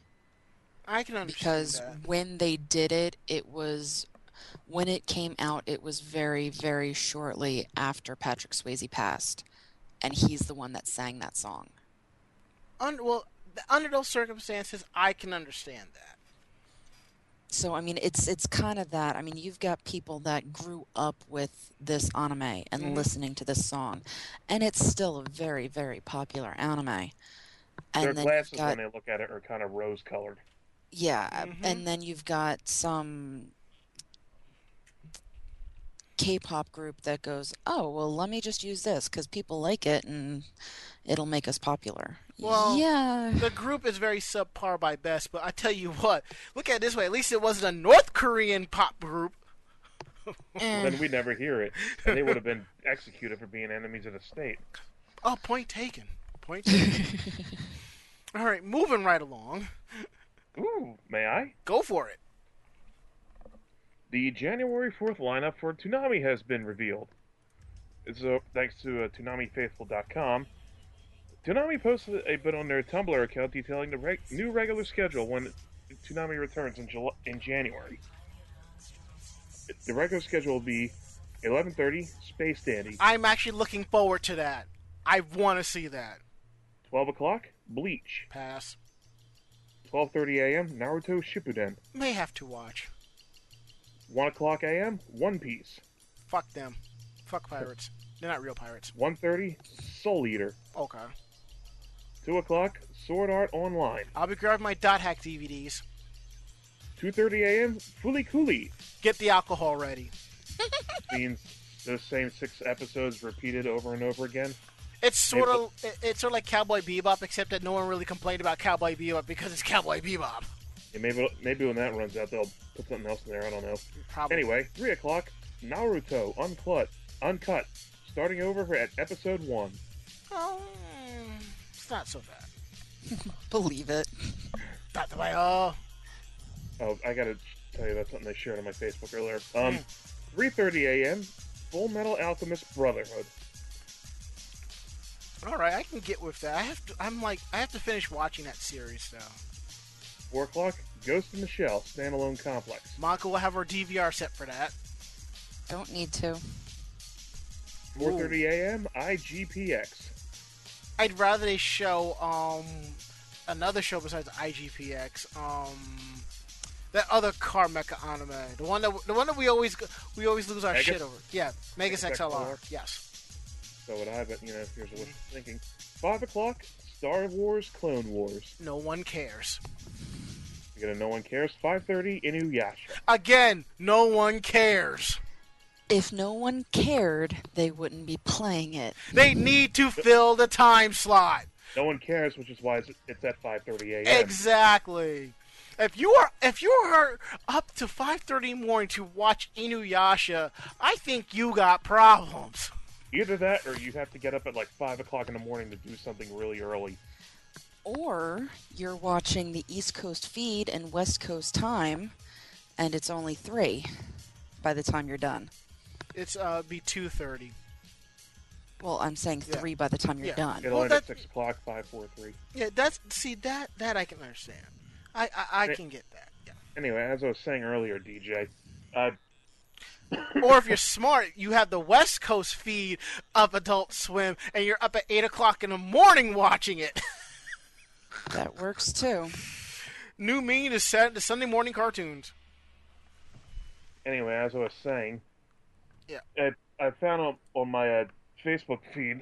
I can understand because that. when they did it, it was when it came out, it was very, very shortly after Patrick Swayze passed, and he's the one that sang that song. Un- well, th- under those circumstances, I can understand that. So I mean, it's it's kind of that. I mean, you've got people that grew up with this anime and Mhm. listening to this song, and it's still a very, very popular anime. And Their glasses got when they look at it are kind of rose colored. Yeah, Mhm. and then you've got some K-pop group that goes, "Oh, well, let me just use this because people like it and it'll make us popular." Well, yeah, The group is very subpar by best, but I tell you what, look at it this way. At least it wasn't a North Korean pop group. Eh. Then we never hear it, and they would have been executed for being enemies of the state. Oh, point taken. Point taken. All right, moving right along. Ooh, may I? Go for it. The January 4th lineup for Toonami has been revealed. So, thanks to uh, ToonamiFaithful.com, Toonami posted a bit on their Tumblr account detailing the reg- new regular schedule when Toonami returns in, in January. The regular schedule will be 11:30 Space Dandy, I'm actually looking forward to that. I want to see that. 12 o'clock Bleach, Pass. 12:30 a.m. Naruto Shippuden, May have to watch. 1 o'clock a.m. One Piece, Fuck them. Fuck pirates. They're not real pirates. 1:30 Soul Eater, Okay. 2 o'clock Sword Art Online. I'll be grabbing my dot hack DVDs. 2:30 a.m. Fooly Cooley Get the alcohol ready. means those same six episodes repeated over and over again. It's sort of it's sort of like Cowboy Bebop, except that no one really complained about Cowboy Bebop because it's Cowboy Bebop. And maybe maybe when that runs out, they'll put something else in there. I don't know. Probably. Anyway, 3 o'clock Naruto Uncut, Uncut, starting over for at episode one. Oh, it's not so bad. believe it. Not the way. Oh, Oh, I gotta tell you about something they shared on my Facebook earlier. Um, 3:30 a.m. Full Metal Alchemist Brotherhood. all right. I can get with that. I have to. I'm like I have to finish watching that series though. 4 o'clock Ghost in the Shell standalone complex. Mako will have our DVR set for that. Don't need to. 4:30 a.m. IGPX. I'd rather they show um another show besides IGPX. Um, that other car mecha anime, the one that the one that we always we always lose our Megas? shit over. Yeah, Megas Megas XLR. XLR? Yes. So would I, but you know, here's what I'm thinking. 5 o'clock Star Wars Clone Wars. No one cares. You get a No One Cares. 5:30 Inuyasha. Again, no one cares. If no one cared, they wouldn't be playing it. They need to fill the time slot. No one cares, which is why it's, it's at 5:30 a.m. Exactly. If you are if you are up to 5:30 morning to watch Inuyasha, I think you got problems. Either that, or you have to get up at like five o'clock in the morning to do something really early. Or you're watching the East Coast feed and West Coast time, and it's only three by the time you're done. It's uh be two thirty. Well, I'm saying Yeah. three by the time you're Yeah. done. It'll Well, end at that- six o'clock. Five, four, three. Yeah, that's see that that I can understand. I I, I Hey. can get that. Yeah. Anyway, as I was saying earlier, DJ, uh, or if you're smart, you have the West Coast feed of Adult Swim, and you're up at eight o'clock in the morning watching it. That works too. New mean is set to Sunday morning cartoons. anyway, as I was saying, Yeah. I, I found on, on my uh, Facebook feed,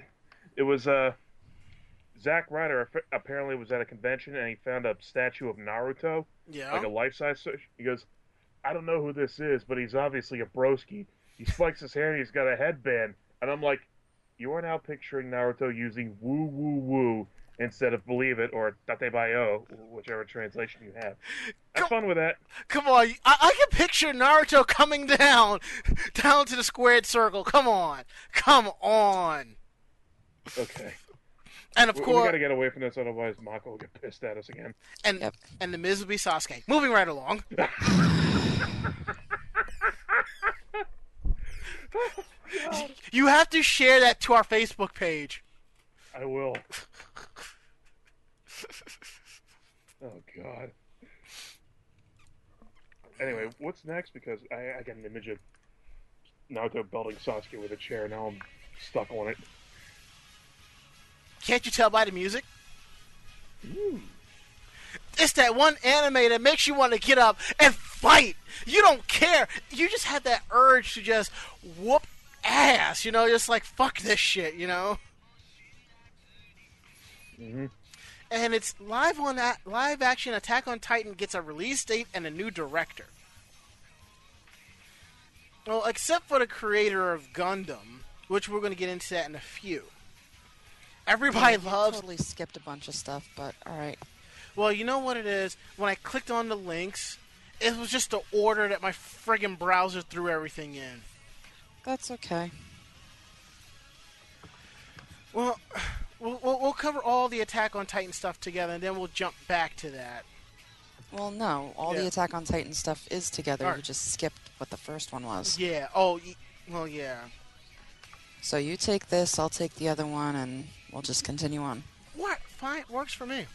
it was uh, Zack Ryder apparently was at a convention and he found a statue of Naruto, Yeah. like a life size. He goes, I don't know who this is, but he's obviously a broski. He spikes his hair and he's got a headband, and I'm like, you are now picturing Naruto using woo woo woo instead of believe it or dattebayo, oh, whichever translation you have. Have fun with that. Come on, I, I can picture Naruto coming down, down to the squared circle. Come on, come on. Okay. And of We, we course, gotta get away from this, otherwise Mako will get pissed at us again. and Yep. and the Miz will be Sasuke. Moving right along. you have to share that to our Facebook page. I will. oh God. Anyway, what's next? Because I, I got an image of Naruto belting Sasuke with a chair. Now I'm stuck on it. Can't you tell by the music? Hmm. It's that one anime that makes you want to get up and fight. You don't care. You just have that urge to just whoop ass. You know, just like fuck this shit. You know. Mhm. And it's live on that live action. Attack on Titan gets a release date and a new director. Well, except for the creator of Gundam, which we're going to get into that in a few. Everybody You loves Totally skipped a bunch of stuff, but all right. Well, you know what it is? When I clicked on the links, it was just the order that my friggin' browser threw everything in. That's okay. Well, we'll, we'll, we'll cover all the Attack on Titan stuff together, and then we'll jump back to that. Well, no, all Yeah. the Attack on Titan stuff is together. Alright. You just skipped what the first one was. Yeah. Oh, well, yeah. So you take this, I'll take the other one, and we'll just continue on. What? Fine. Works for me.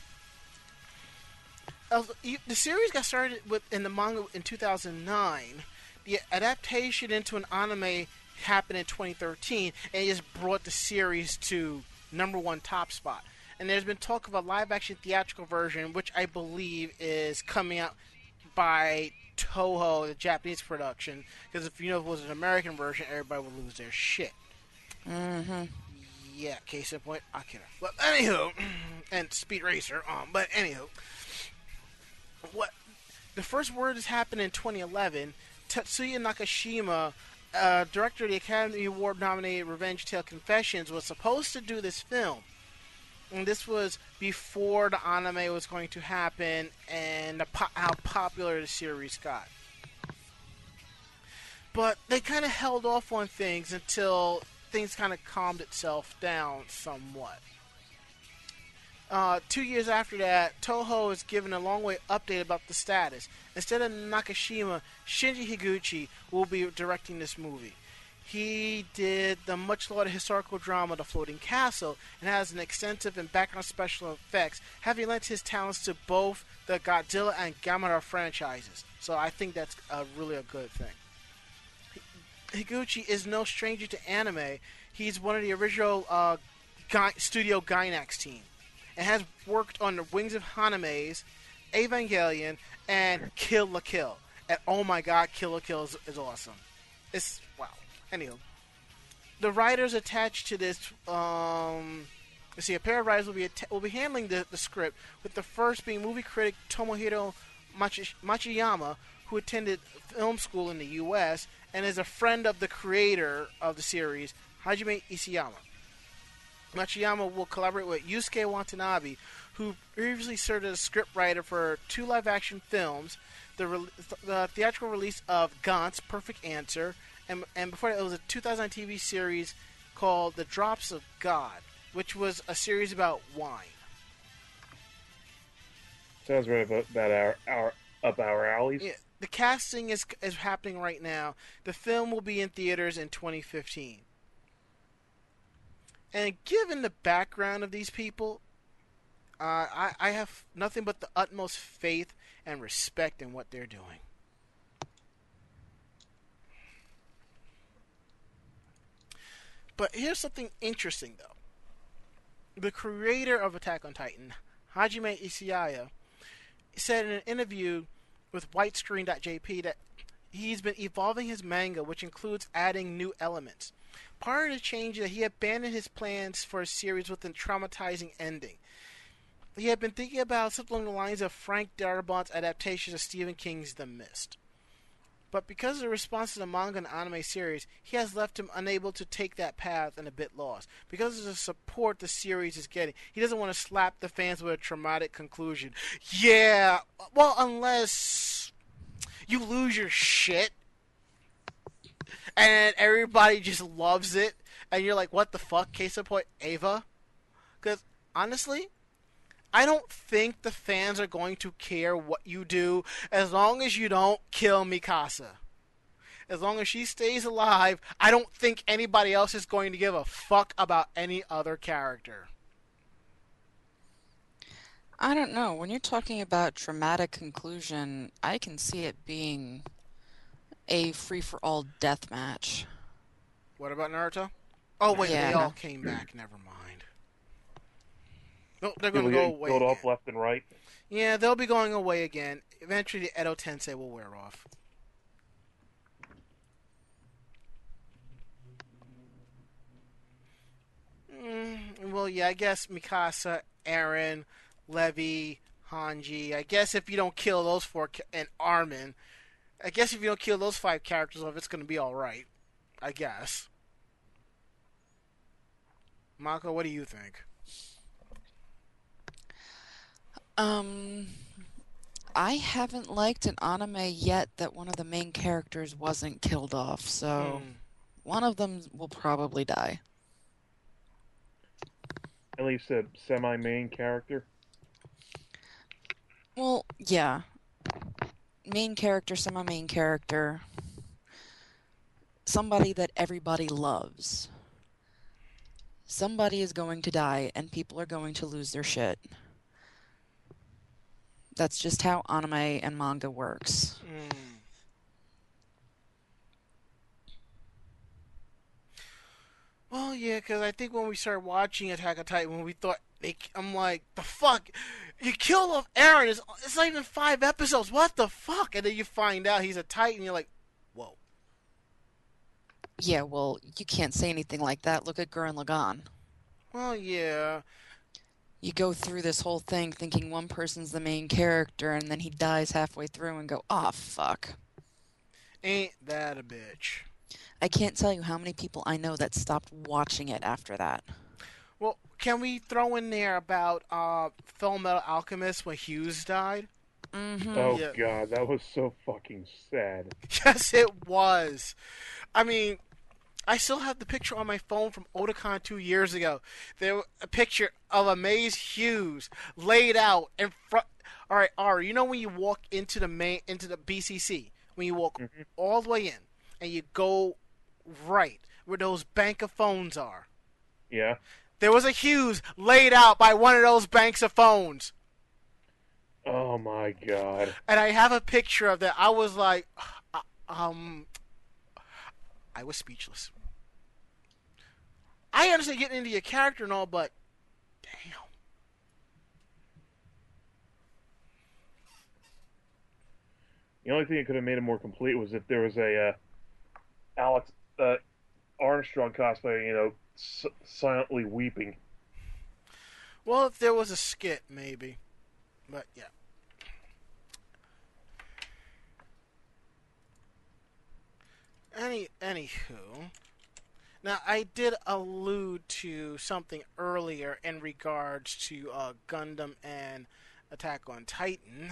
Uh, the series got started with in the manga in 2009. The adaptation into an anime happened in 2013, and it just brought the series to number one top spot. And there's been talk of a live-action theatrical version, which I believe is coming out by Toho, the Japanese production. Because if you know if it was an American version, everybody would lose their shit. Mm-hmm. Yeah, case in point, Akira. But anywho, and Speed Racer. Um, but anywho, what the first word has happened in 2011. Tetsuya Nakashima, uh, director of the Academy Award nominated Revenge Tale Confessions, was supposed to do this film. And this was before the anime was going to happen and po- how popular the series got. But they kind of held off on things until things kind of calmed itself down somewhat. Uh, two years after that, Toho was given a long way update about the status. Instead of Nakashima, Shinji Higuchi will be directing this movie. He did the much lauded historical drama The Floating Castle and has an extensive and background special effects, having lent his talents to both the Godzilla and Gamera franchises. So I think that's a really a good thing. Higuchi is no stranger to anime. He's one of the original uh, Studio Gainax team and has worked on the Wings of Haname's, Evangelion, and Kill la Kill. And oh my god, Kill la Kill is, is awesome. It's wow. Anywho, the writers attached to this, um, let's see, a pair of writers will be will be handling the, the script, with the first being movie critic Tomohiro Machi- Machiyama, who attended film school in the U.S. and is a friend of the creator of the series, Hajime Isayama. Machiyama will collaborate with Yusuke Watanabe, who previously served as a scriptwriter for two live-action films, the, re- the theatrical release of Gantz, Perfect Answer, and, and before that it was a 2009 TV series called The Drops of God, which was a series about wine. Sounds right about, about our, our up our alleys. Yeah. the casting is is happening right now. The film will be in theaters in 2015. And given the background of these people, uh, I, I have nothing but the utmost faith and respect in what they're doing. But here's something interesting, though. The creator of Attack on Titan, Hajime Isayama, said in an interview with Whitescreen.jp that he's been evolving his manga, which includes adding new elements. Prior to change, that he abandoned his plans for a series with a traumatizing ending. He had been thinking about something along the lines of Frank Darabont's adaptation of Stephen King's The Mist. But because of the response to the manga and anime series, he has left him unable to take that path and a bit lost. Because of the support the series is getting, he doesn't want to slap the fans with a traumatic conclusion. Yeah, well, unless you lose your shit and everybody just loves it, and you're like, what the fuck? Case in point, Ava. Because honestly, I don't think the fans are going to care what you do as long as you don't kill Mikasa. As long as she stays alive, I don't think anybody else is going to give a fuck about any other character. I don't know. When you're talking about traumatic conclusion, I can see it being a free for all death match. What about Naruto? Oh wait, they all came back. Never mind. No, they're going to go away. killed off left and right. Yeah, they'll be going away again. Eventually, the Edo Tensei will wear off. Mm, well, yeah, I guess Mikasa, Eren, Levi, Hanji. I guess if you don't kill those four, and Armin, I guess if you don't kill those five characters off, it's going to be all right. I guess. Mako, what do you think? Um, I haven't liked an anime yet that one of the main characters wasn't killed off, so Hmm. one of them will probably die. At least a semi-main character. Well, yeah. Main character, semi main character. Somebody that everybody loves. Somebody is going to die, and people are going to lose their shit. That's just how anime and manga works. Mm. Well, yeah, because I think when we started watching Attack on Titan, when we thought, they, I'm like, the fuck? You kill off Eren. It's, it's not even five episodes. What the fuck? And then you find out he's a Titan. You're like, whoa. Yeah, well, you can't say anything like that. Look at Gurren Lagann. Well, yeah. You go through this whole thing thinking one person's the main character, and then he dies halfway through and go, ah, fuck. Ain't that a bitch? I can't tell you how many people I know that stopped watching it after that. Well, can we throw in there about uh, Full Metal Alchemist when Hughes died? Mm-hmm. Oh Yeah. god, that was so fucking sad. Yes, it was. I mean, I still have the picture on my phone from Otakon two years ago. There was a picture of a Maes Hughes laid out in front. All right, Ari, you know when you walk into the main into the BCC, when you walk all the way in and you go right where those bank of phones are. Yeah. There was a Hughes laid out by one of those banks of phones. Oh my god. and I have a picture of that. I was like, uh, um, I was speechless. I understand getting into your character and all, but damn. The only thing that could have made it more complete was if there was a uh, Alex uh, Armstrong cosplay, you know, s- silently weeping. Well, if there was a skit, maybe, but yeah. Any anywho, now I did allude to something earlier in regards to uh, Gundam and Attack on Titan.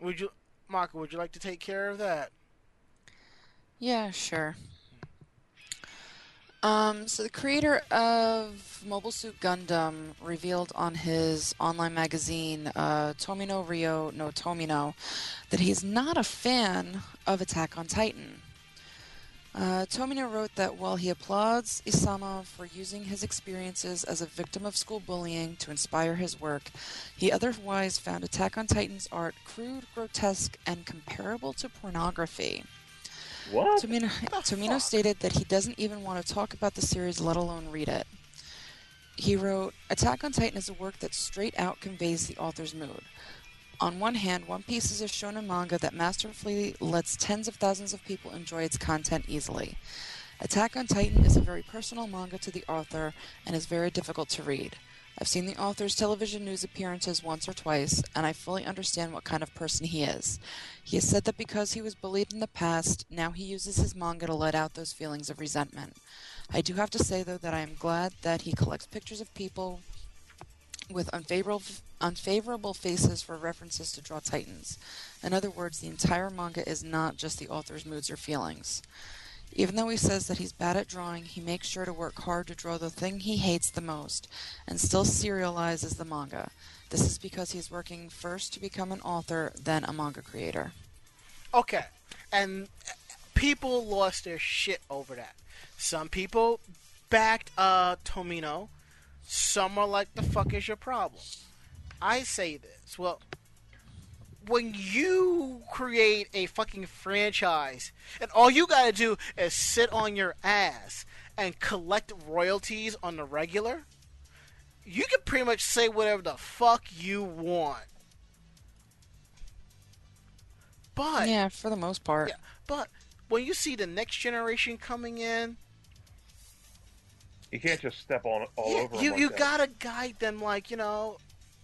Would you, Maka? Would you like to take care of that? Yeah, sure. Um, so the creator of Mobile Suit Gundam revealed on his online magazine, uh, Tomino Rio no Tomino, that he's not a fan of Attack on Titan. Uh, Tomino wrote that while he applauds Isayama for using his experiences as a victim of school bullying to inspire his work, he otherwise found Attack on Titan's art crude, grotesque, and comparable to pornography. What? Tomino, Tomino stated that he doesn't even want to talk about the series, let alone read it. He wrote, Attack on Titan is a work that straight out conveys the author's mood. On one hand, One Piece is a shonen manga that masterfully lets tens of thousands of people enjoy its content easily. Attack on Titan is a very personal manga to the author and is very difficult to read. I've seen the author's television news appearances once or twice, and I fully understand what kind of person he is. He has said that because he was bullied in the past, now he uses his manga to let out those feelings of resentment. I do have to say, though, that I am glad that he collects pictures of people with unfavorable, unfavorable faces for references to draw titans. In other words, the entire manga is not just the author's moods or feelings. Even though he says that he's bad at drawing, he makes sure to work hard to draw the thing he hates the most, and still serializes the manga. This is because he's working first to become an author, then a manga creator. Okay, and people lost their shit over that. Some people backed uh Tomino. Some are like, "The fuck is your problem?" I say this. Well, when you create a fucking franchise and all you gotta do is sit on your ass and collect royalties on the regular, you can pretty much say whatever the fuck you want. But Yeah, for the most part. yeah, but when you see the next generation coming in, You can't just step on all yeah, over 'em you like you that. gotta guide them. Like you know,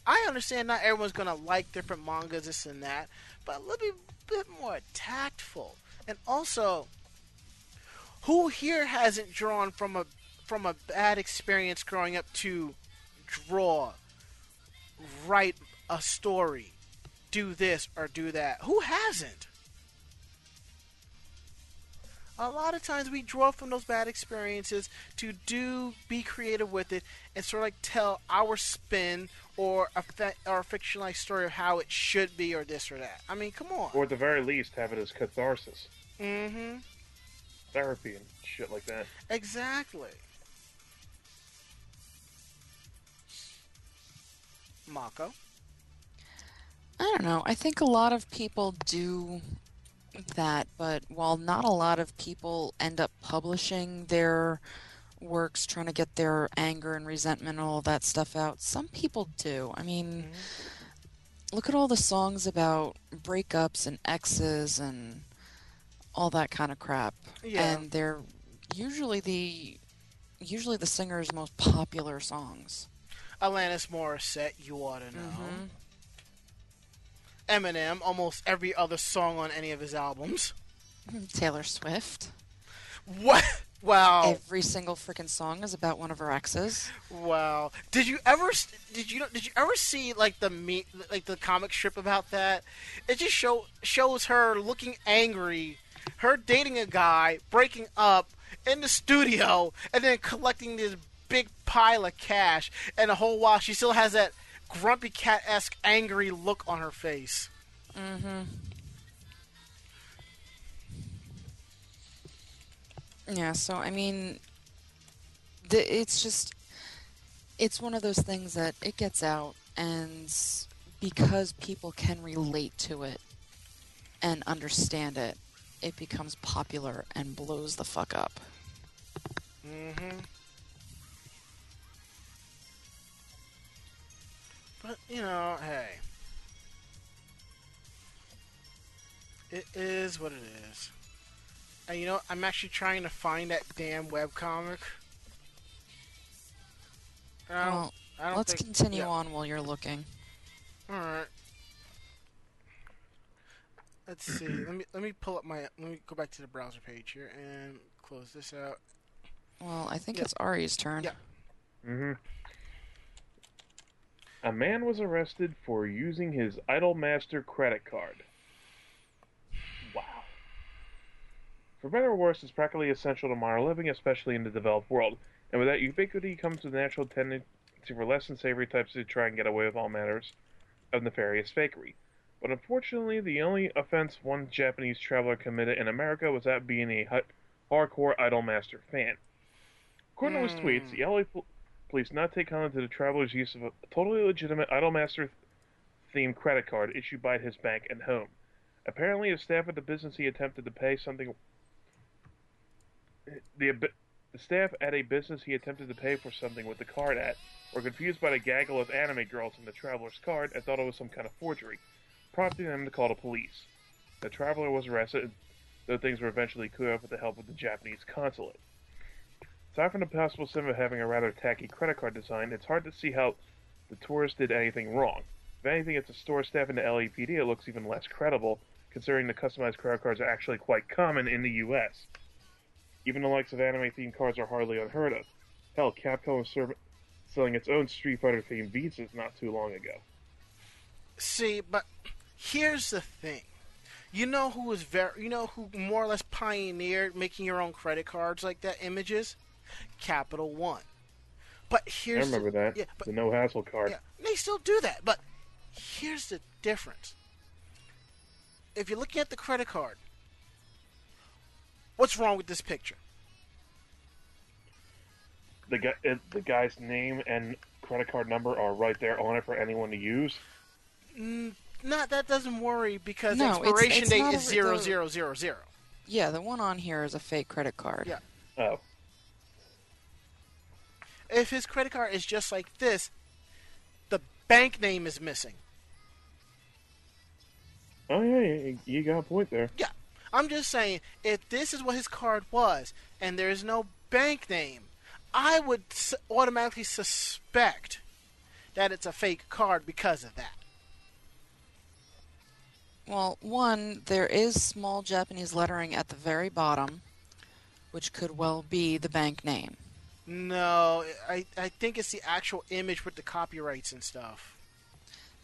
I understand not everyone's gonna like different mangas, this and that, but let me be a bit more tactful. And also, who here hasn't drawn from a from a bad experience growing up to draw, write a story, do this or do that? Who hasn't? a lot of times we draw from those bad experiences to do be creative with it and sort of like tell our spin or a fa- or a fictionalized story of how it should be or this or that. I mean, come on. Or at the very least, have it as catharsis, mm-hmm. therapy, and shit like that. Exactly. Mako. I don't know. I think a lot of people do that, but while not a lot of people end up publishing their works, trying to get their anger and resentment and all that stuff out, some people do. I mean, look at all the songs about breakups and exes and all that kind of crap. Yeah. And they're usually the usually the singer's most popular songs. Alanis Morissette, you ought to know. Mhm. Eminem, almost every other song on any of his albums. Taylor Swift. What? Wow. Every single freaking song is about one of her exes. Wow. Did you ever did you did you ever see like the me like the comic strip about that? It just show shows her looking angry, her dating a guy, breaking up in the studio, and then collecting this big pile of cash, and the whole while she still has that grumpy cat esque angry look on her face. Mm-hmm. Yeah, so I mean, the, it's just, it's one of those things that it gets out, and because people can relate to it and understand it, it becomes popular and blows the fuck up. Mm-hmm. But you know, hey, it is what it is. And you know, I'm actually trying to find that damn webcomic. I don't, Well, let's think, continue yeah. on while you're looking. All right. Let's see. let me let me pull up my. Let me go back to the browser page here and close this out. Well, I think Yeah. it's Ari's turn. Yeah. hmm A man was arrested for using his Idolmaster credit card. Wow. For better or worse, it's practically essential to modern living, especially in the developed world. And with that ubiquity comes the natural tendency for less than savory types to try and get away with all manners of nefarious fakery. But unfortunately, the only offense one Japanese traveler committed in America was that being a hu- hardcore Idolmaster fan. According to his tweets, the hmm. LA pol- police not take comment to the traveler's use of a totally legitimate Idolmaster themed credit card issued by his bank and home. Apparently, the staff at the business he attempted to pay something. The, the staff at a business he attempted to pay for something with the card at were confused by the gaggle of anime girls in the traveler's card and thought it was some kind of forgery, prompting them to call the police. The traveler was arrested, though things were eventually cleared up with the help of the Japanese consulate. Aside from the possible sin of having a rather tacky credit card design, it's hard to see how the tourist did anything wrong. If anything, it's the store staff in the LAPD it looks even less credible, considering the customized credit cards are actually quite common in the U.S. Even the likes of anime-themed cards are hardly unheard of. Hell, Capcom was serv- selling its own Street Fighter-themed Visas not too long ago. See, but here's the thing. You know who was very, you know who more or less pioneered making your own credit cards like that, images, Capital One. But here's I remember the, that. Yeah, but the no hassle card. yeah, they still do that. But here's the difference. If you're looking at the credit card, what's wrong with this picture? The guy, uh, the guy's name and credit card number are right there on it for anyone to use. Not that doesn't worry because No, expiration it's date is a- zero the- zero zero zero. Yeah, the one on here is a fake credit card. Yeah. Oh, If his credit card is just like this, the bank name is missing. oh yeah, you, you got a point there. Yeah, I'm just saying, if this is what his card was and there is no bank name, I would s- automatically suspect that it's a fake card because of that. Well, one, there is small Japanese lettering at the very bottom, which could well be the bank name. No, I, I think it's the actual image with the copyrights and stuff.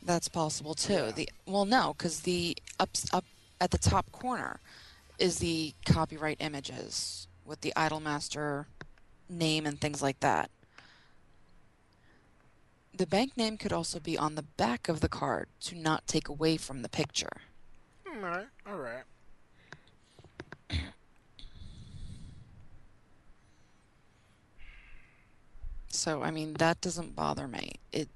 That's possible too. Yeah. The well, no, because the up up at the top corner is the copyright images with the Idolmaster name and things like that. The bank name could also be on the back of the card to not take away from the picture. Hmm, all right, all right. So I mean that doesn't bother me. It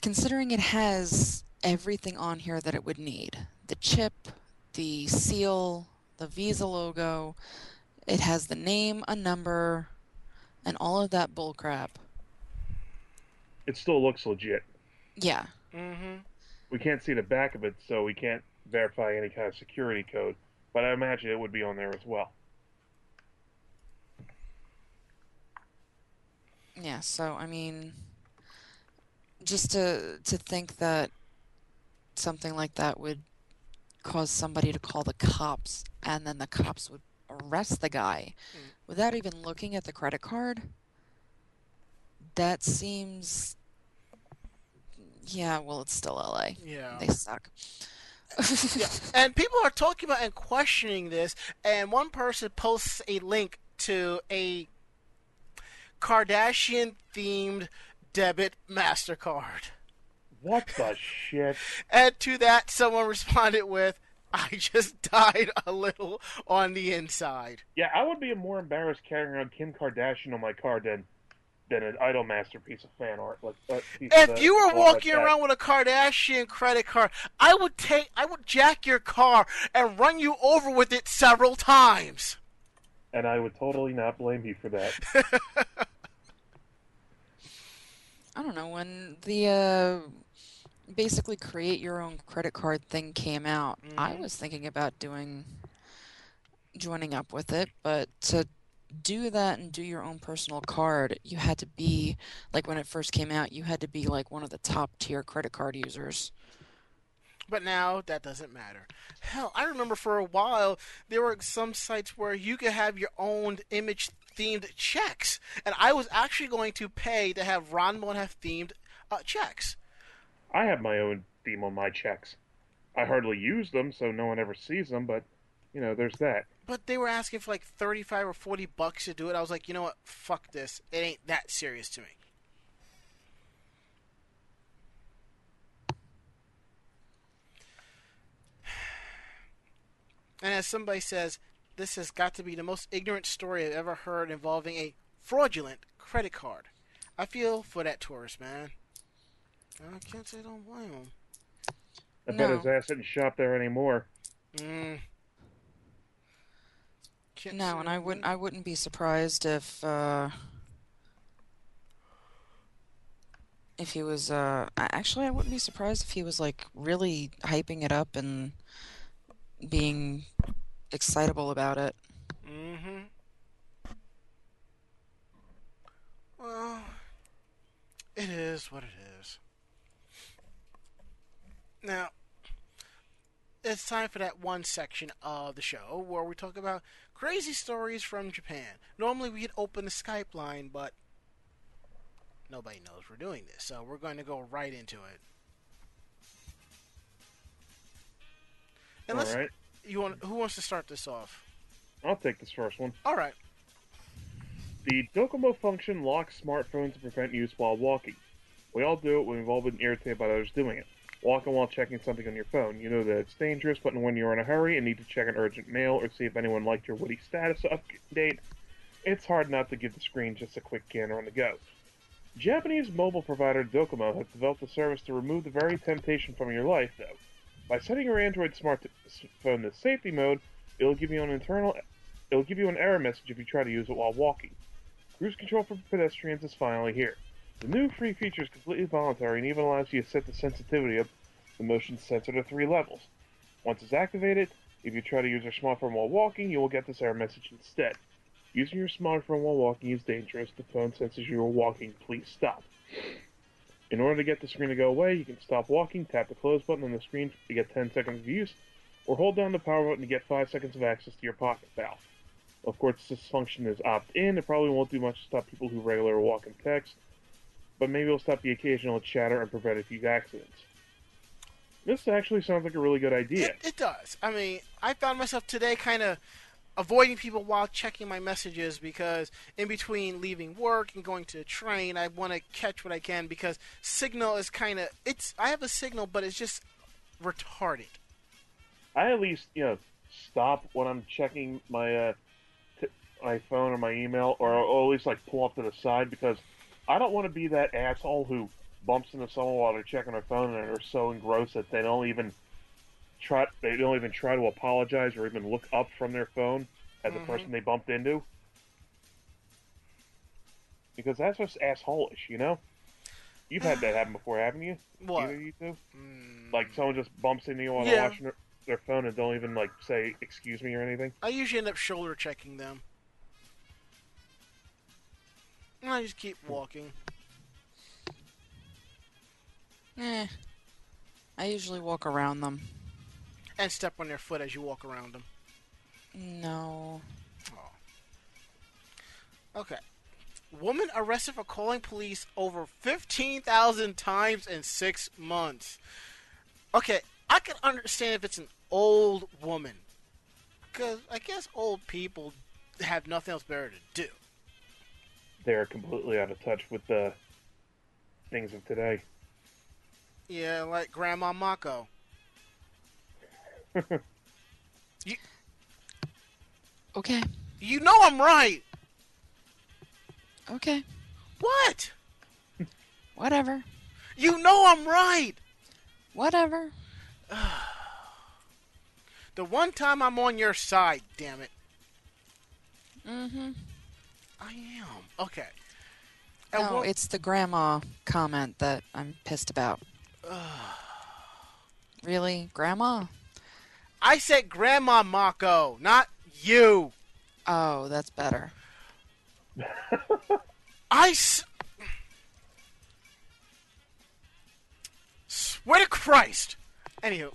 considering it has everything on here that it would need. The chip, the seal, the Visa logo, it has the name, a number, and all of that bullcrap. It still looks legit. Yeah. Mm-hmm. We can't see the back of it, so we can't verify any kind of security code. But I imagine it would be on there as well. Yeah, so I mean just to to think that something like that would cause somebody to call the cops and then the cops would arrest the guy hmm. without even looking at the credit card that seems yeah, well it's still LA. Yeah. They suck. yeah. And people are talking about and questioning this, and one person posts a link to a Kardashian themed debit MasterCard. What the shit? And to that, someone responded with, I just died a little on the inside. Yeah, I would be more embarrassed carrying around Kim Kardashian on my car than than an Idolmaster piece of fan art. Like, uh, If you were walking like around with a Kardashian credit card, I would take, I would jack your car and run you over with it several times. and I would totally not blame you for that. I don't know when the uh, basically create your own credit card thing came out. I Mhm. was thinking about doing joining up with it, but to do that and do your own personal card, you had to be like when it first came out, you had to be like one of the top tier credit card users. But now that doesn't matter. Hell, I remember for a while there were some sites where you could have your own image themed checks, and I was actually going to pay to have Ron have themed uh, checks. I have my own theme on my checks. I hardly use them, so no one ever sees them, but you know, there's that. But they were asking for like 35 or 40 bucks to do it. I was like, you know what? Fuck this. It ain't that serious to me. And as somebody says, this has got to be the most ignorant story I've ever heard involving a fraudulent credit card. I feel for that tourist, man. I can't say I don't blame him. I bet No. his ass didn't shop there anymore. Mm. Can't No, and I wouldn't. I wouldn't be surprised if uh, if he was. Uh, actually, I wouldn't be surprised if he was like really hyping it up and being excitable about it. Mm-hmm. Well, it is what it is. Now, it's time for that one section of the show where we talk about crazy stories from Japan. Normally we'd open the Skype line, but nobody knows we're doing this, so we're going to go right into it. And All you want who wants to start this off? I'll take this first one. All right. The Docomo function locks smartphones to prevent use while walking. We all do it when we've all been irritated by others doing it. Walking while checking something on your phone. You know that it's dangerous, but when you're in a hurry and need to check an urgent mail or see if anyone liked your witty status update, it's hard not to give the screen just a quick gander on the go. Japanese mobile provider Docomo has developed a service to remove the very temptation from your life, though. By setting your Android smartphone to safety mode, it'll give you an internal, it'll give you an error message if you try to use it while walking. Cruise control for pedestrians is finally here. The new free feature is completely voluntary and even allows you to set the sensitivity of the motion sensor to three levels. Once it's activated, if you try to use your smartphone while walking, you will get this error message instead. Using your smartphone while walking is dangerous. The phone senses you are walking. Please stop. In order to get the screen to go away, you can stop walking, tap the close button on the screen to get 10 seconds of use, or hold down the power button to get 5 seconds of access to your pocket valve. Of course, this function is opt-in. It probably won't do much to stop people who regularly walk and text, but maybe it'll stop the occasional chatter and prevent a few accidents. This actually sounds like a really good idea. It, it does. I mean, I found myself today kind of avoiding people while checking my messages because in between leaving work and going to the train, I want to catch what I can because Signal is kind of it's. I have a Signal, but it's just retarded. I at least, you know, stop when I'm checking my uh, t- my phone or my email, or, or at least like pull up to the side because I don't want to be that asshole who bumps into someone while they're checking their phone and are so engrossed that they don't even try they don't even try to apologize or even look up from their phone at the Mhm. person they bumped into. Because that's just assholeish, you know. You've had that happen before, haven't you? What? Either you two? Mm, Like someone just bumps into you while Yeah. they're watching their, their phone and don't even like say excuse me or anything. I usually end up shoulder checking them. And I just keep walking. Eh. I usually walk around them. And step on their foot as you walk around them. No. Oh. Okay. Woman arrested for calling police over 15,000 times in six months. Okay, I can understand if it's an old woman. Because I guess old people have nothing else better to do. They're completely out of touch with the things of today. Yeah, like Grandma Mako. Okay. You know I'm right! Okay. What? Whatever. You know I'm right! Whatever. The one time I'm on your side, damn it. Mm-hmm. I am. Okay. And No, what- it's the grandma comment that I'm pissed about. really? Grandma? I said Grandma Mako, not you. Oh, that's better. I s- swear to Christ. Anywho,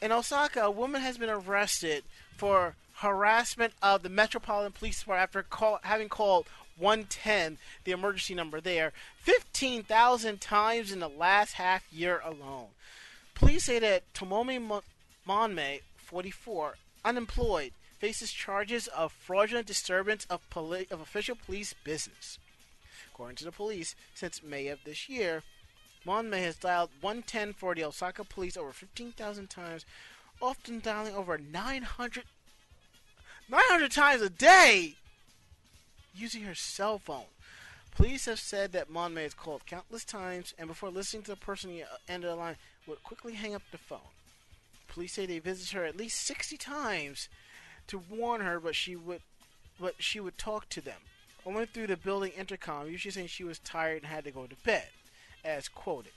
in Osaka, a woman has been arrested for harassment of the Metropolitan Police Department after call, having called 110, the emergency number there, 15,000 times in the last half year alone. Police say that Tomomi Monme, 44, unemployed, faces charges of fraudulent disturbance of, poli- of official police business. According to the police, since May of this year, Monme has dialed 110 for the Osaka police over 15,000 times, often dialing over 900, 900 times a day using her cell phone. Police have said that Monme has called countless times and before listening to the person at the end of the line would quickly hang up the phone. Police say they visited her at least 60 times to warn her, but she would but she would talk to them. Only through the building intercom, usually saying she was tired and had to go to bed, as quoted.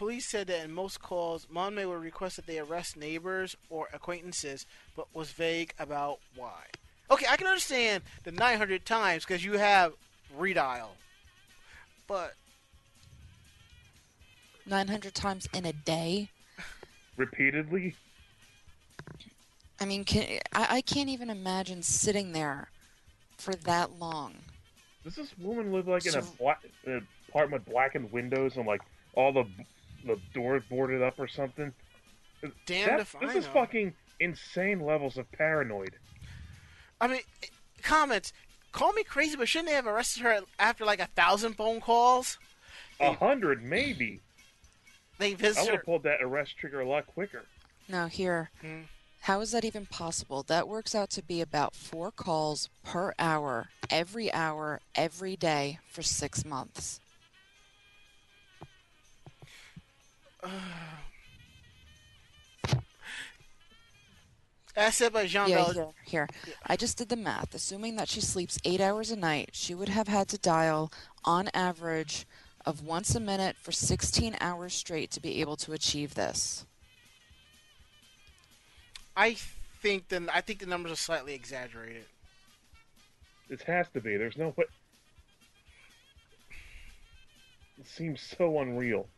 Police said that in most calls, Monme would request that they arrest neighbors or acquaintances, but was vague about why. Okay, I can understand the 900 times because you have redial, but 900 times in a day. Repeatedly? I mean, can, I, I can't even imagine sitting there for that long. Does this woman live like in a black, uh, apartment with blackened windows and like all the the doors boarded up or something? damn That- if I this is know. fucking insane levels of paranoid. I mean, comments. Call me crazy, but shouldn't they have arrested her after like a thousand phone calls? A hundred, maybe. They I visited would her. have pulled that arrest trigger a lot quicker. Now, here, Hmm. how is that even possible? That works out to be about four calls per hour, every hour, every day for six months. As said by Jean Yeah, Valjean. here, here. I just did the math. Assuming that she sleeps eight hours a night, she would have had to dial, on average, of once a minute for 16 hours straight to be able to achieve this. I think the I think the numbers are slightly exaggerated. It has to be. There's no way. It seems so unreal.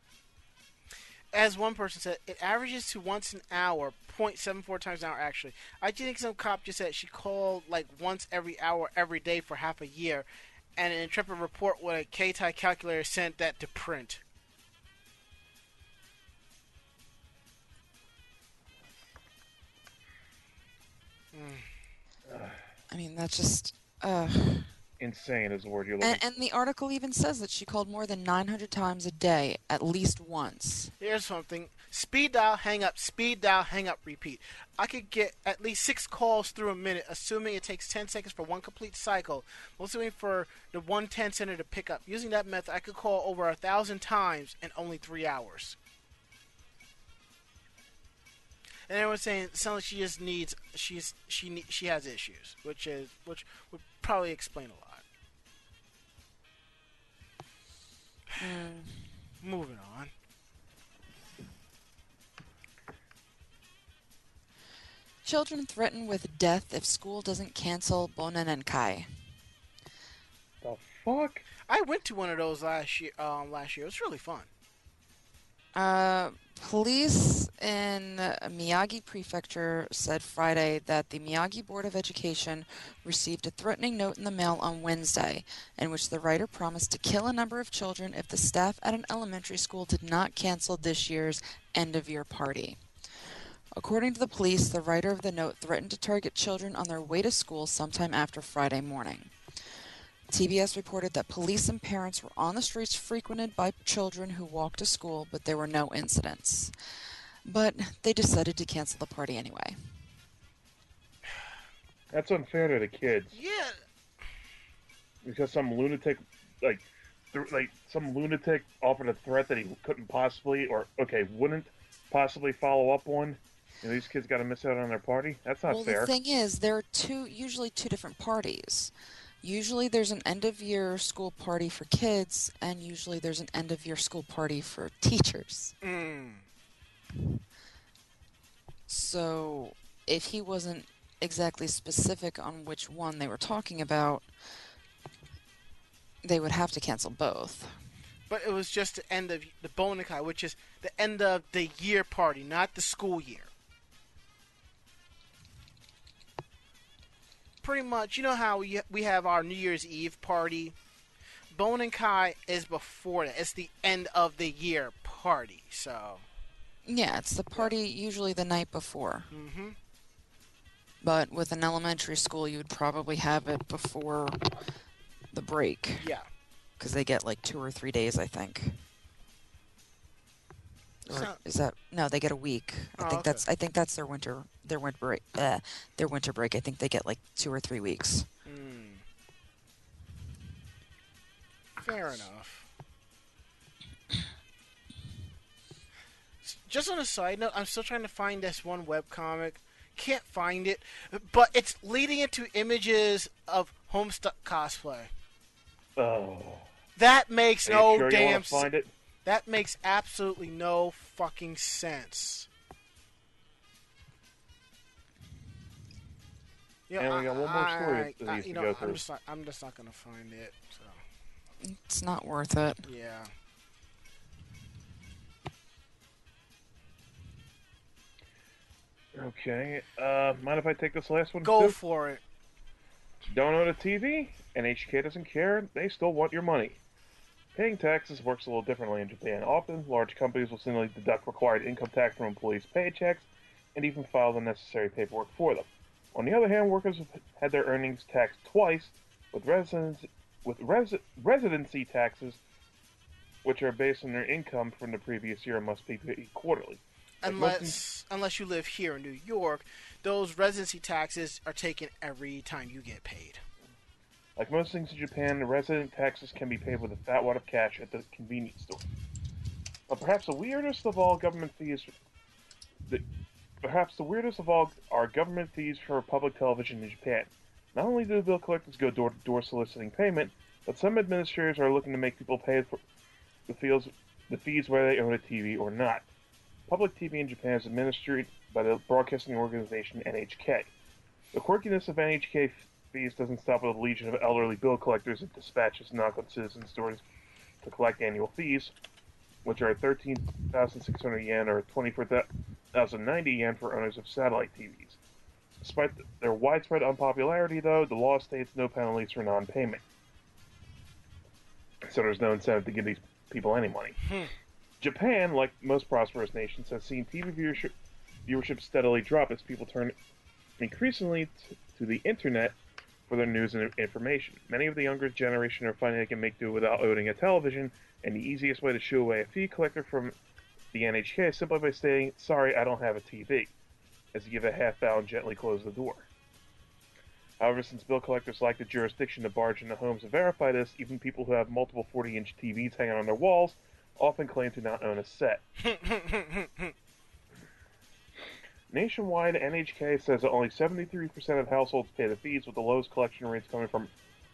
As one person said, it averages to once an hour, 0.74 times an hour actually. I think some cop just said she called like once every hour every day for half a year, and an Intrepid report with a K-tie calculator sent that to print. I mean, that's just. Uh. Insane is the word you're looking And, and the article even says that she called more than 900 times a day, at least once. Here's something: speed dial, hang up, speed dial, hang up, repeat. I could get at least six calls through a minute, assuming it takes 10 seconds for one complete cycle. Mostly waiting for the 110 center to pick up. Using that method, I could call over a thousand times in only three hours. And everyone's saying it sounds like she just needs she's she she has issues, which is which would probably explain a lot. Moving on. Children threatened with death if school doesn't cancel Bonenkai. The fuck? I went to one of those last year. Um, last year, it was really fun. Uh, police in Miyagi Prefecture said Friday that the Miyagi Board of Education received a threatening note in the mail on Wednesday, in which the writer promised to kill a number of children if the staff at an elementary school did not cancel this year's end of year party. According to the police, the writer of the note threatened to target children on their way to school sometime after Friday morning. TBS reported that police and parents were on the streets frequented by children who walked to school, but there were no incidents. But they decided to cancel the party anyway. That's unfair to the kids Yeah, because some lunatic, like, th- like some lunatic offered a threat that he couldn't possibly, or okay, wouldn't possibly follow up on. And these kids got to miss out on their party. That's not well, fair. the thing is, there are two, usually two different parties. Usually there's an end of year school party for kids, and usually there's an end of year school party for teachers. mm. So if he wasn't exactly specific on which one they were talking about, they would have to cancel both. but it was just the end of the Bonenkai, which is the end of the year party, not the school year. Pretty much, you know how we we have our New Year's Eve party. Bonenkai is before that. It's the end of the year party. So Yeah, it's the party usually the night before. Mm-hmm. But with an elementary school, you would probably have it before the break Yeah. because they get like two or three days, I think. Or So- is that no? They get a week. I Oh, think okay. that's I think that's their winter their winter break. Uh, their winter break. I think they get like two or three weeks. Mm. Fair enough. Just on a side note, I'm still trying to find this one webcomic. Can't find it, but it's leading into images of Homestuck cosplay. Oh, That makes are no sure damn sense. That makes absolutely no fucking sense. Yeah, And we got one more story I- that I- needs you to know, go I'm through. just not. I'm just not gonna find it. So It's not worth it. yeah. Okay. Uh, mind if I take this last one? Go too? for it. Don't own a TV? NHK doesn't care. They still want your money. Paying taxes works a little differently in Japan. Often, large companies will simply deduct required income tax from employees' paychecks and even file the necessary paperwork for them. On the other hand, workers have had their earnings taxed twice, with residence, with resi- residency taxes, which are based on their income from the previous year and must be paid quarterly. Unless unless you live here in New York, those residency taxes are taken every time you get paid. Like most things in Japan, the resident taxes can be paid with a fat wad of cash at the convenience store. But perhaps the weirdest of all government fees, the, perhaps the weirdest of all are government fees for public television in Japan. Not only do bill collectors go door to door soliciting payment, but some administrators are looking to make people pay for the fees, the fees whether they own a TV or not. Public TV in Japan is administered by the broadcasting organization NHK. The quirkiness of NHK fees doesn't stop with a legion of elderly bill collectors that dispatches knock on citizen stores to collect annual fees, which are 13,600 yen or 24,090 yen for owners of satellite TVs. Despite their widespread unpopularity, though, the law states no penalties for non-payment. So there's no incentive to give these people any money. Hmm. Japan, like most prosperous nations, has seen TV viewership, viewership steadily drop as people turn increasingly t- to the internet for their news and information. Many of the younger generation are finding they can make do without owning a television, and the easiest way to shoo away a fee collector from the NHK simply by saying, "Sorry, I don't have a TV," as you give a half bow and gently close the door. However, since bill collectors lack the jurisdiction to barge into homes to verify this, even people who have multiple 40-inch TVs hanging on their walls often claim to not own a set. Nationwide, NHK says that only 73% of households pay the fees, with the lowest collection rates coming from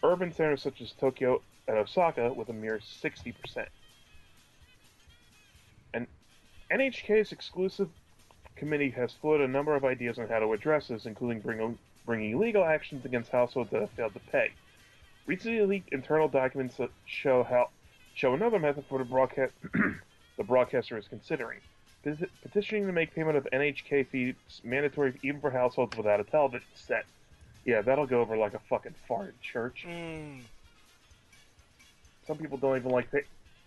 urban centers such as Tokyo and Osaka, with a mere 60%. NHK's exclusive committee has floated a number of ideas on how to address this, including bringing, bringing legal actions against households that have failed to pay. Recently leaked internal documents show how show another method for the broadcast the broadcaster is considering petitioning to make payment of NHK fees mandatory even for households without a television set. Yeah, that'll go over like a fucking fart in church. Mm. Some people don't even like pay-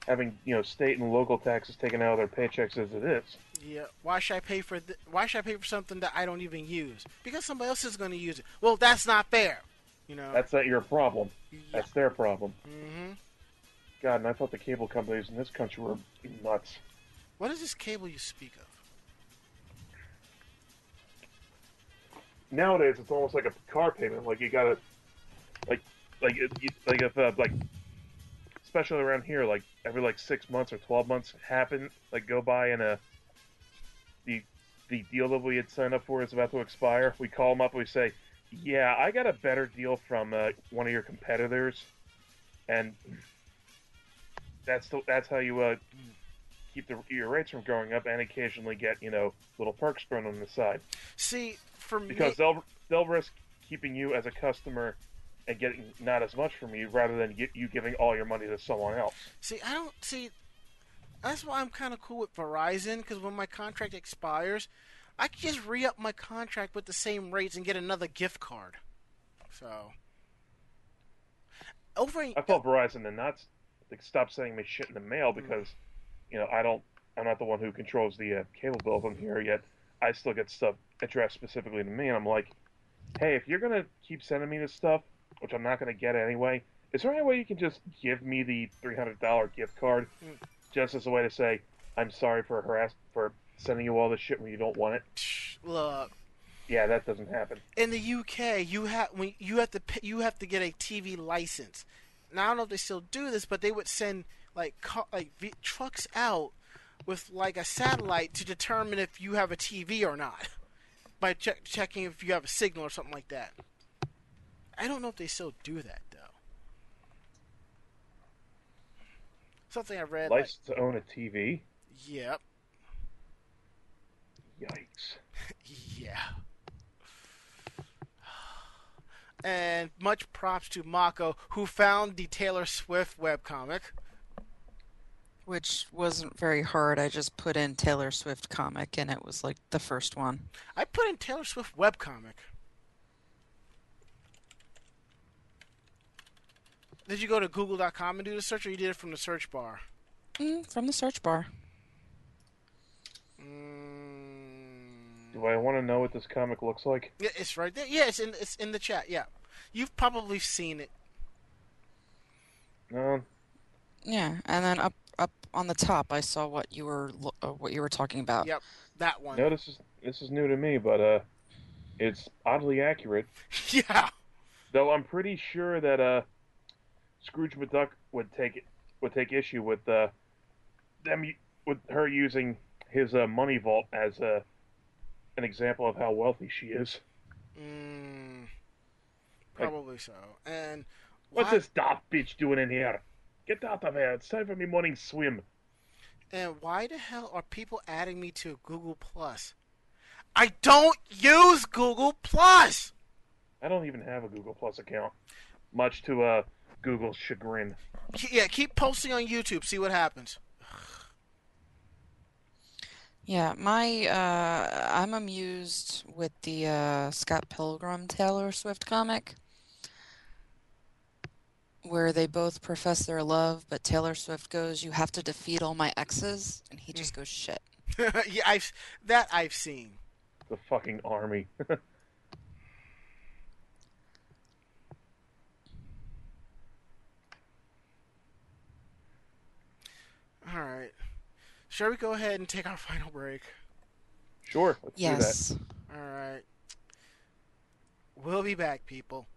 having you know state and local taxes taken out of their paychecks as it is. Yeah. Why should I pay for th- Why should I pay for something that I don't even use? Because somebody else is going to use it. Well, that's not fair. You know. That's not your problem. yeah. That's their problem. Mm-hmm. God, and I thought the cable companies in this country were nuts. What is this cable you speak of? Nowadays, it's almost like a car payment. Like you gotta, like, like, it, you, like if uh, like, especially around here, like every like six months or twelve months happen, like go by and a the the deal that we had signed up for is about to expire. We call them up. We say, "Yeah, I got a better deal from uh, one of your competitors," and that's the, that's how you uh, keep the, your rates from going up, and occasionally get you know little perks thrown on the side See, for me, because they'll they'll risk keeping you as a customer and getting not as much from you rather than get you giving all your money to someone else. see, I don't see. That's why I'm kind of cool with Verizon because when my contract expires, I can just re up my contract with the same rates and get another gift card. So, over I thought Verizon and not like stop sending me shit in the mail because you know I don't I'm not the one who controls the uh, cable bills on here yet. I still get stuff addressed specifically to me, and I'm like, hey, if you're gonna keep sending me this stuff, which I'm not gonna get anyway, is there any way you can just give me the $300 gift card, just as a way to say I'm sorry for harass for sending you all this shit when you don't want it? Psh, Look, Yeah, that doesn't happen. in the UK, you have when you have to pay, you have to get a TV license. Now I don't know if they still do this, but they would send like car, like v- trucks out with like a satellite to determine if you have a TV or not by check, checking if you have a signal or something like that. I don't know if they still do that though. Something I read. Like, License to own a TV? yep. Yikes. Yeah. And much props to Mako, who found the Taylor Swift webcomic. Which wasn't very hard. I just put in Taylor Swift comic and it was like the first one. I put in Taylor Swift webcomic. Did you go to google.com and do the search, or you did it from the search bar? Mm, from the search bar. Mm, Do I want to know what this comic looks like? yeah, it's right there. Yeah, it's in it's in the chat. Yeah, you've probably seen it. No, Yeah, and then up up on the top, I saw what you were uh, what you were talking about. Yep, that one. no. This is this is new to me, but uh, it's oddly accurate. yeah. Though I'm pretty sure that uh, Scrooge McDuck would take would take issue with uh, them with her using his uh, money vault as uh, an example of how wealthy she is. Mm, probably so. And What's this daft bitch doing in here? Get out of here! It's time for me morning swim. And why the hell are people adding me to Google Plus? I don't use Google Plus. I don't even have a Google Plus account, much to uh, Google's chagrin. Yeah, keep posting on YouTube. See what happens. Yeah, my uh, I'm amused with the uh, Scott Pilgrim Taylor Swift comic, where they both profess their love, but Taylor Swift goes, "You have to defeat all my exes," and he just goes, "Shit." yeah, I've that I've seen. The fucking army. All right. Shall we go ahead and take our final break? sure, let's do that. Yes. All right. We'll be back, people.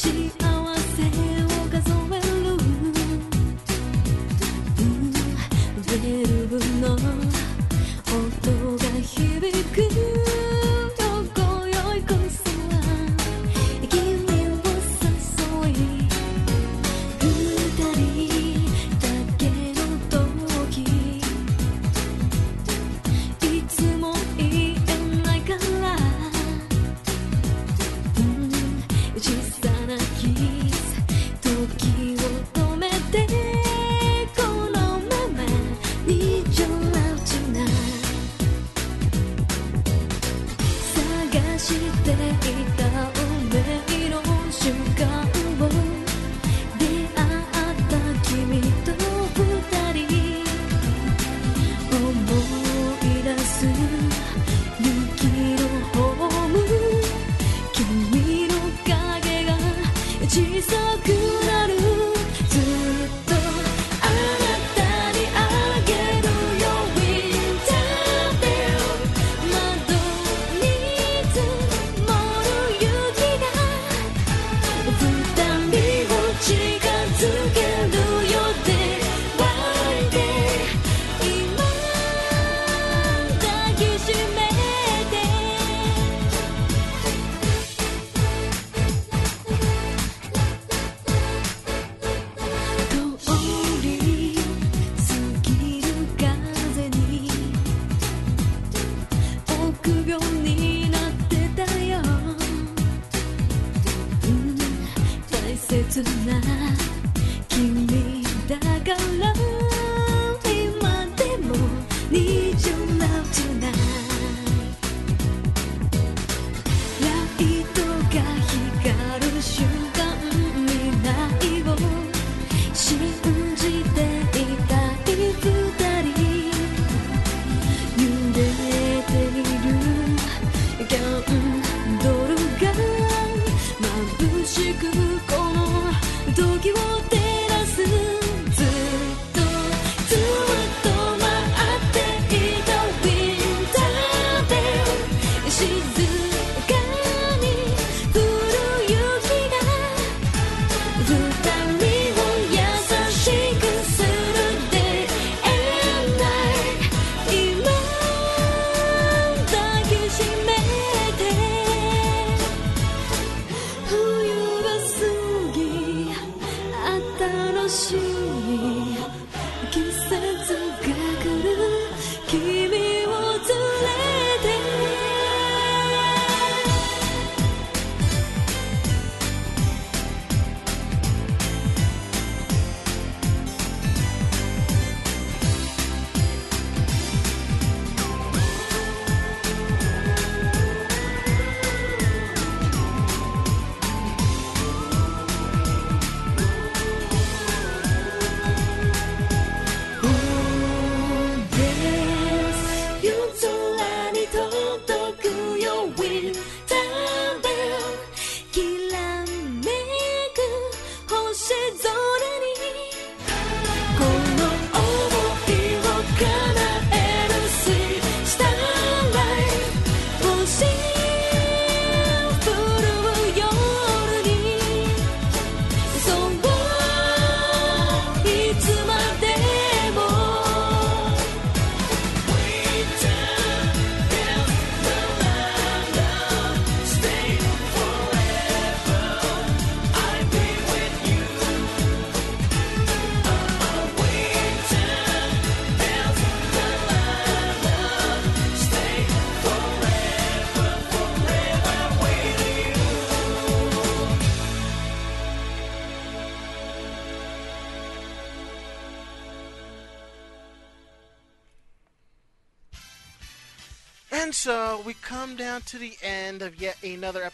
She's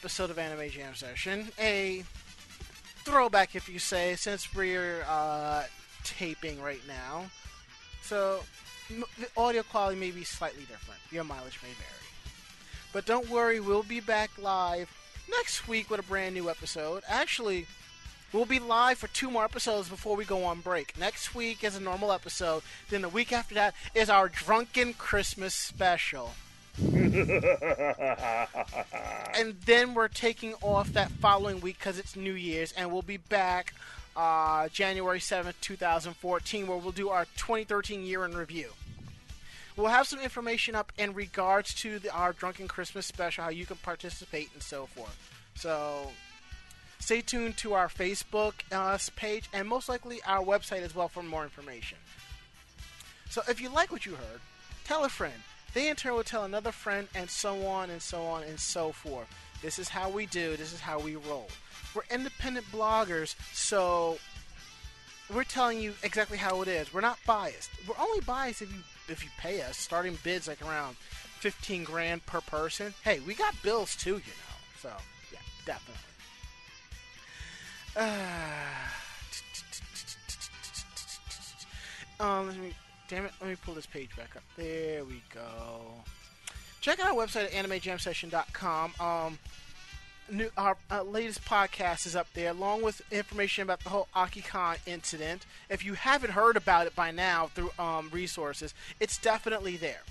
episode of Anime Jam Session. A throwback, if you say, since we're uh, taping right now. So m- the audio quality may be slightly different. Your mileage may vary. But don't worry, we'll be back live next week with a brand new episode. Actually, we'll be live for two more episodes before we go on break. Next week is a normal episode. Then the week after that is our Drunken Christmas special. and then we're taking off that following week because it's New Year's, and we'll be back uh, January 7th, 2014, where we'll do our 2013 year in review. We'll have some information up in regards to the, our Drunken Christmas special, how you can participate, and so forth. So stay tuned to our Facebook uh, page and most likely our website as well for more information. So if you like what you heard, tell a friend. They in turn will tell another friend, and so on and so on and so forth. This is how we do. This is how we roll. We're independent bloggers, so we're telling you exactly how it is. We're not biased. We're only biased if you if you pay us. Starting bids like around fifteen grand per person. Hey, we got bills too, you know. So yeah, definitely. Um, let me, damn it, let me pull this page back up. There we go. Check out our website at animejamsession.com. Um, new, our uh, latest podcast is up there, along with information about the whole AkiCon incident. If you haven't heard about it by now through um, resources, it's definitely there.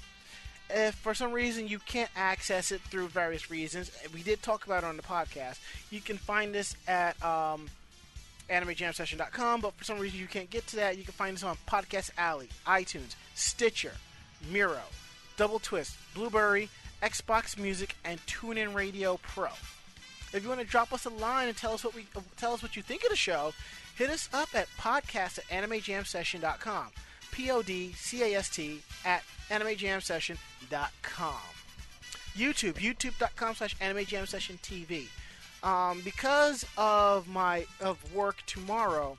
If for some reason you can't access it through various reasons, we did talk about it on the podcast. You can find this at um, animejamsession.com, but for some reason you can't get to that, you can find us on Podcast Alley, iTunes, Stitcher, Miro, Double Twist, Blueberry, Xbox Music, and TuneIn Radio Pro. If you want to drop us a line and tell us what we tell us what you think of the show, hit us up at podcast at animejamsession.com. P O D C A S T at animejamsession.com. YouTube, youtube.com slash animejamsession.tv. Um, because of my of work tomorrow,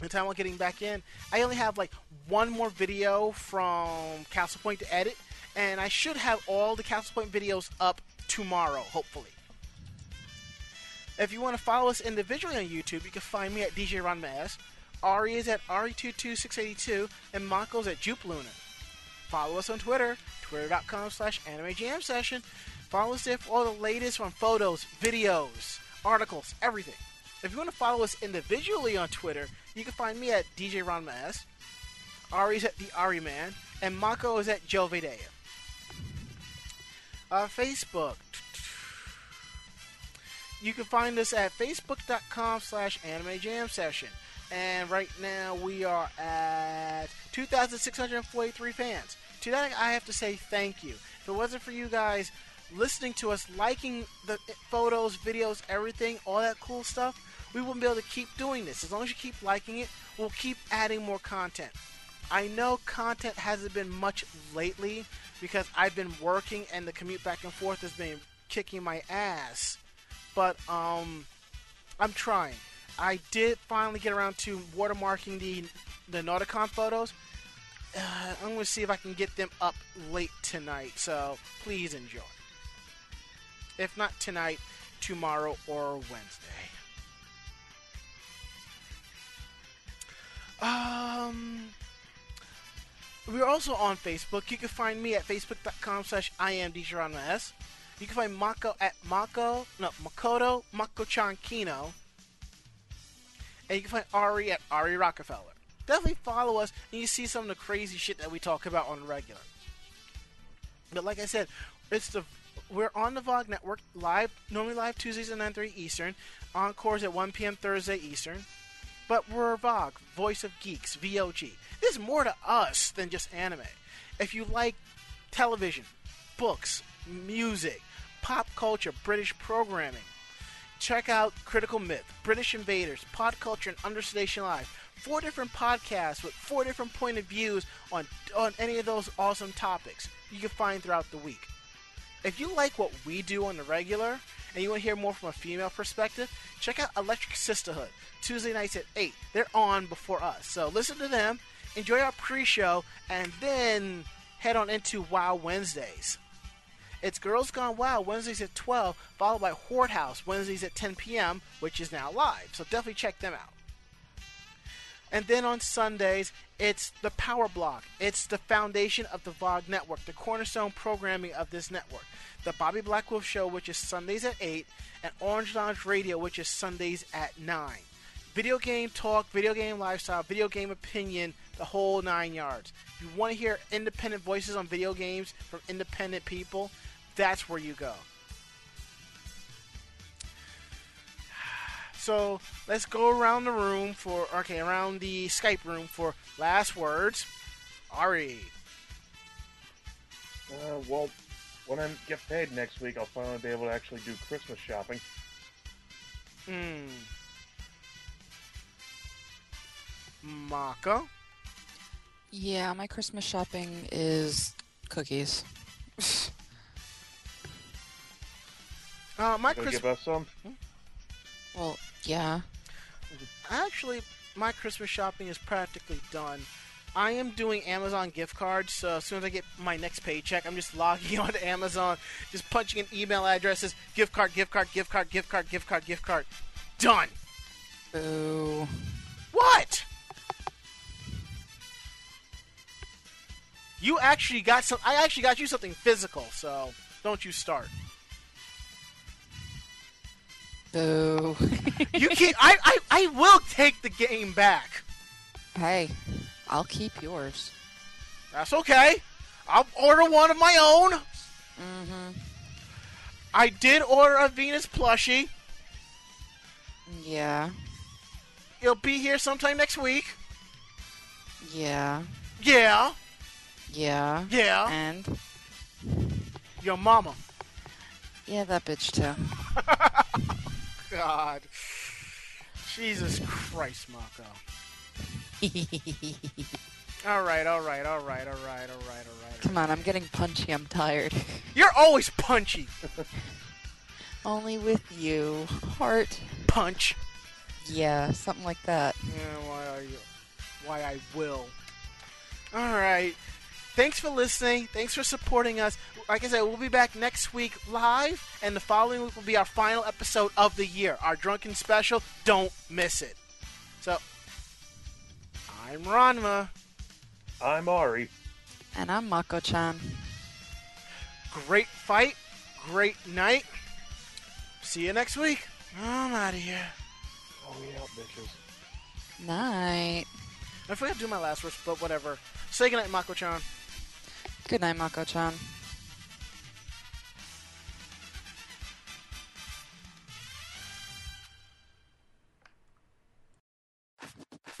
the time I'm getting back in, I only have like one more video from Castle Point to edit, and I should have all the Castle Point videos up tomorrow, hopefully. If you want to follow us individually on YouTube, you can find me at DJ Ranma S. Ari is at Ari22682, and Mako's at Jupe Luna. Follow us on Twitter, twitter.com slash anime jam session. Follow us there for all the latest on photos, videos, articles, everything. If you want to follow us individually on Twitter, you can find me at DJ Ranma S. Ari's at the Ari Man, and Mako is at Joe Vedea. Uh, Facebook. You can find us at facebook.com slash anime jam session. And right now we are at 2,643 fans. To that I have to say thank you. If it wasn't for you guys listening to us, liking the photos, videos, everything, all that cool stuff, we wouldn't be able to keep doing this. As long as you keep liking it, we'll keep adding more content. I know content hasn't been much lately because I've been working and the commute back and forth has been kicking my ass. But um I'm trying. I did finally get around to watermarking the the Nauticon photos. Uh, I'm to see if I can get them up late tonight. So please enjoy. If not tonight, tomorrow or Wednesday. Um, we're also on Facebook. You can find me at facebook.com slash imdgeronimo. You can find Mako at Mako, no, Makoto Mako-chan. And you can find Ari at Ari Rockefeller. Definitely follow us and you see some of the crazy shit that we talk about on regular. But like I said, it's the we're on the VOG network live, normally live Tuesdays at 9:30 Eastern, encores at 1 p.m. Thursday Eastern. But we're VOG, Voice of Geeks, VOG. There's more to us than just anime. If you like television, books, music, pop culture, British programming, check out Critical Myth, British Invaders, Pod Culture, and Understation Live. Four different podcasts with four different point of views on on any of those awesome topics you can find throughout the week. If you like what we do on the regular and you want to hear more from a female perspective, check out Electric Sisterhood Tuesday nights at eight. They're on before us, so listen to them, enjoy our pre-show, and then head on into Wow Wednesdays. It's Girls Gone Wild Wednesdays at 12, followed by Horde House Wednesdays at 10 p.m., which is now live. So definitely check them out. And then on Sundays, it's the Power Block. It's the foundation of the VOG network, the cornerstone programming of this network. The Bobby Blackwolf Show, which is Sundays at 8, and Orange Lounge Radio, which is Sundays at 9. Video game talk, video game lifestyle, video game opinion, the whole nine yards. If you want to hear independent voices on video games from independent people, that's where you go. So let's go around the room for okay, around the Skype room for last words. Ari. Uh, well, when I get paid next week, I'll finally be able to actually do Christmas shopping. Hmm. Mako. Yeah, my Christmas shopping is cookies. Uh, my Christmas. give us some? well, yeah. Actually, my Christmas shopping is practically done. I am doing Amazon gift cards, so as soon as I get my next paycheck, I'm just logging on to Amazon, just punching in email addresses, gift card, gift card, gift card, gift card, gift card, gift card. Done. Boo. What? You actually got some. I actually got you something physical, so don't you start. Boo. You can't. I, I, I will take the game back. hey, I'll keep yours. That's okay. I'll order one of my own. Mm-hmm. I did order a Venus plushie. Yeah. It'll be here sometime next week. Yeah. Yeah, Yeah. yeah. And Your mama. yeah, that bitch too. God. Jesus Christ, Marco. All right, all right, all right, all right, all right, all right. Come on, I'm getting punchy. I'm tired. You're always punchy. Only with you, heart. Punch. Yeah, something like that. Yeah, why are you? Why I will. All right. Thanks for listening. Thanks for supporting us. Like I said, we'll be back next week live, and the following week will be our final episode of the year, our drunken special. Don't miss it. So, I'm Ranma. I'm Ari. And I'm Mako-chan. Great fight. Great night. See you next week. I'm out of here. Oh, we out, bitches. Night. I forgot to do my last words, but whatever. Say goodnight, Mako-chan. Good night, Mako-chan.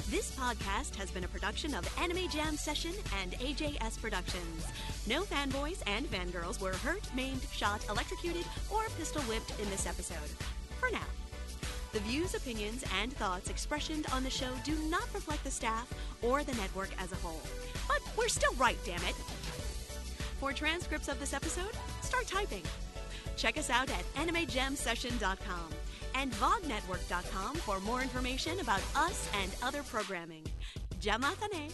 This podcast has been a production of Anime Jam Session and AJS Productions. No fanboys and fangirls were hurt, maimed, shot, electrocuted, or pistol whipped in this episode. For now. The views, opinions, and thoughts expressed on the show do not reflect the staff or the network as a whole. But we're still right, damn it. For transcripts of this episode, start typing. Check us out at animejamsession.com and vognetwork.com for more information about us and other programming. Jamatane!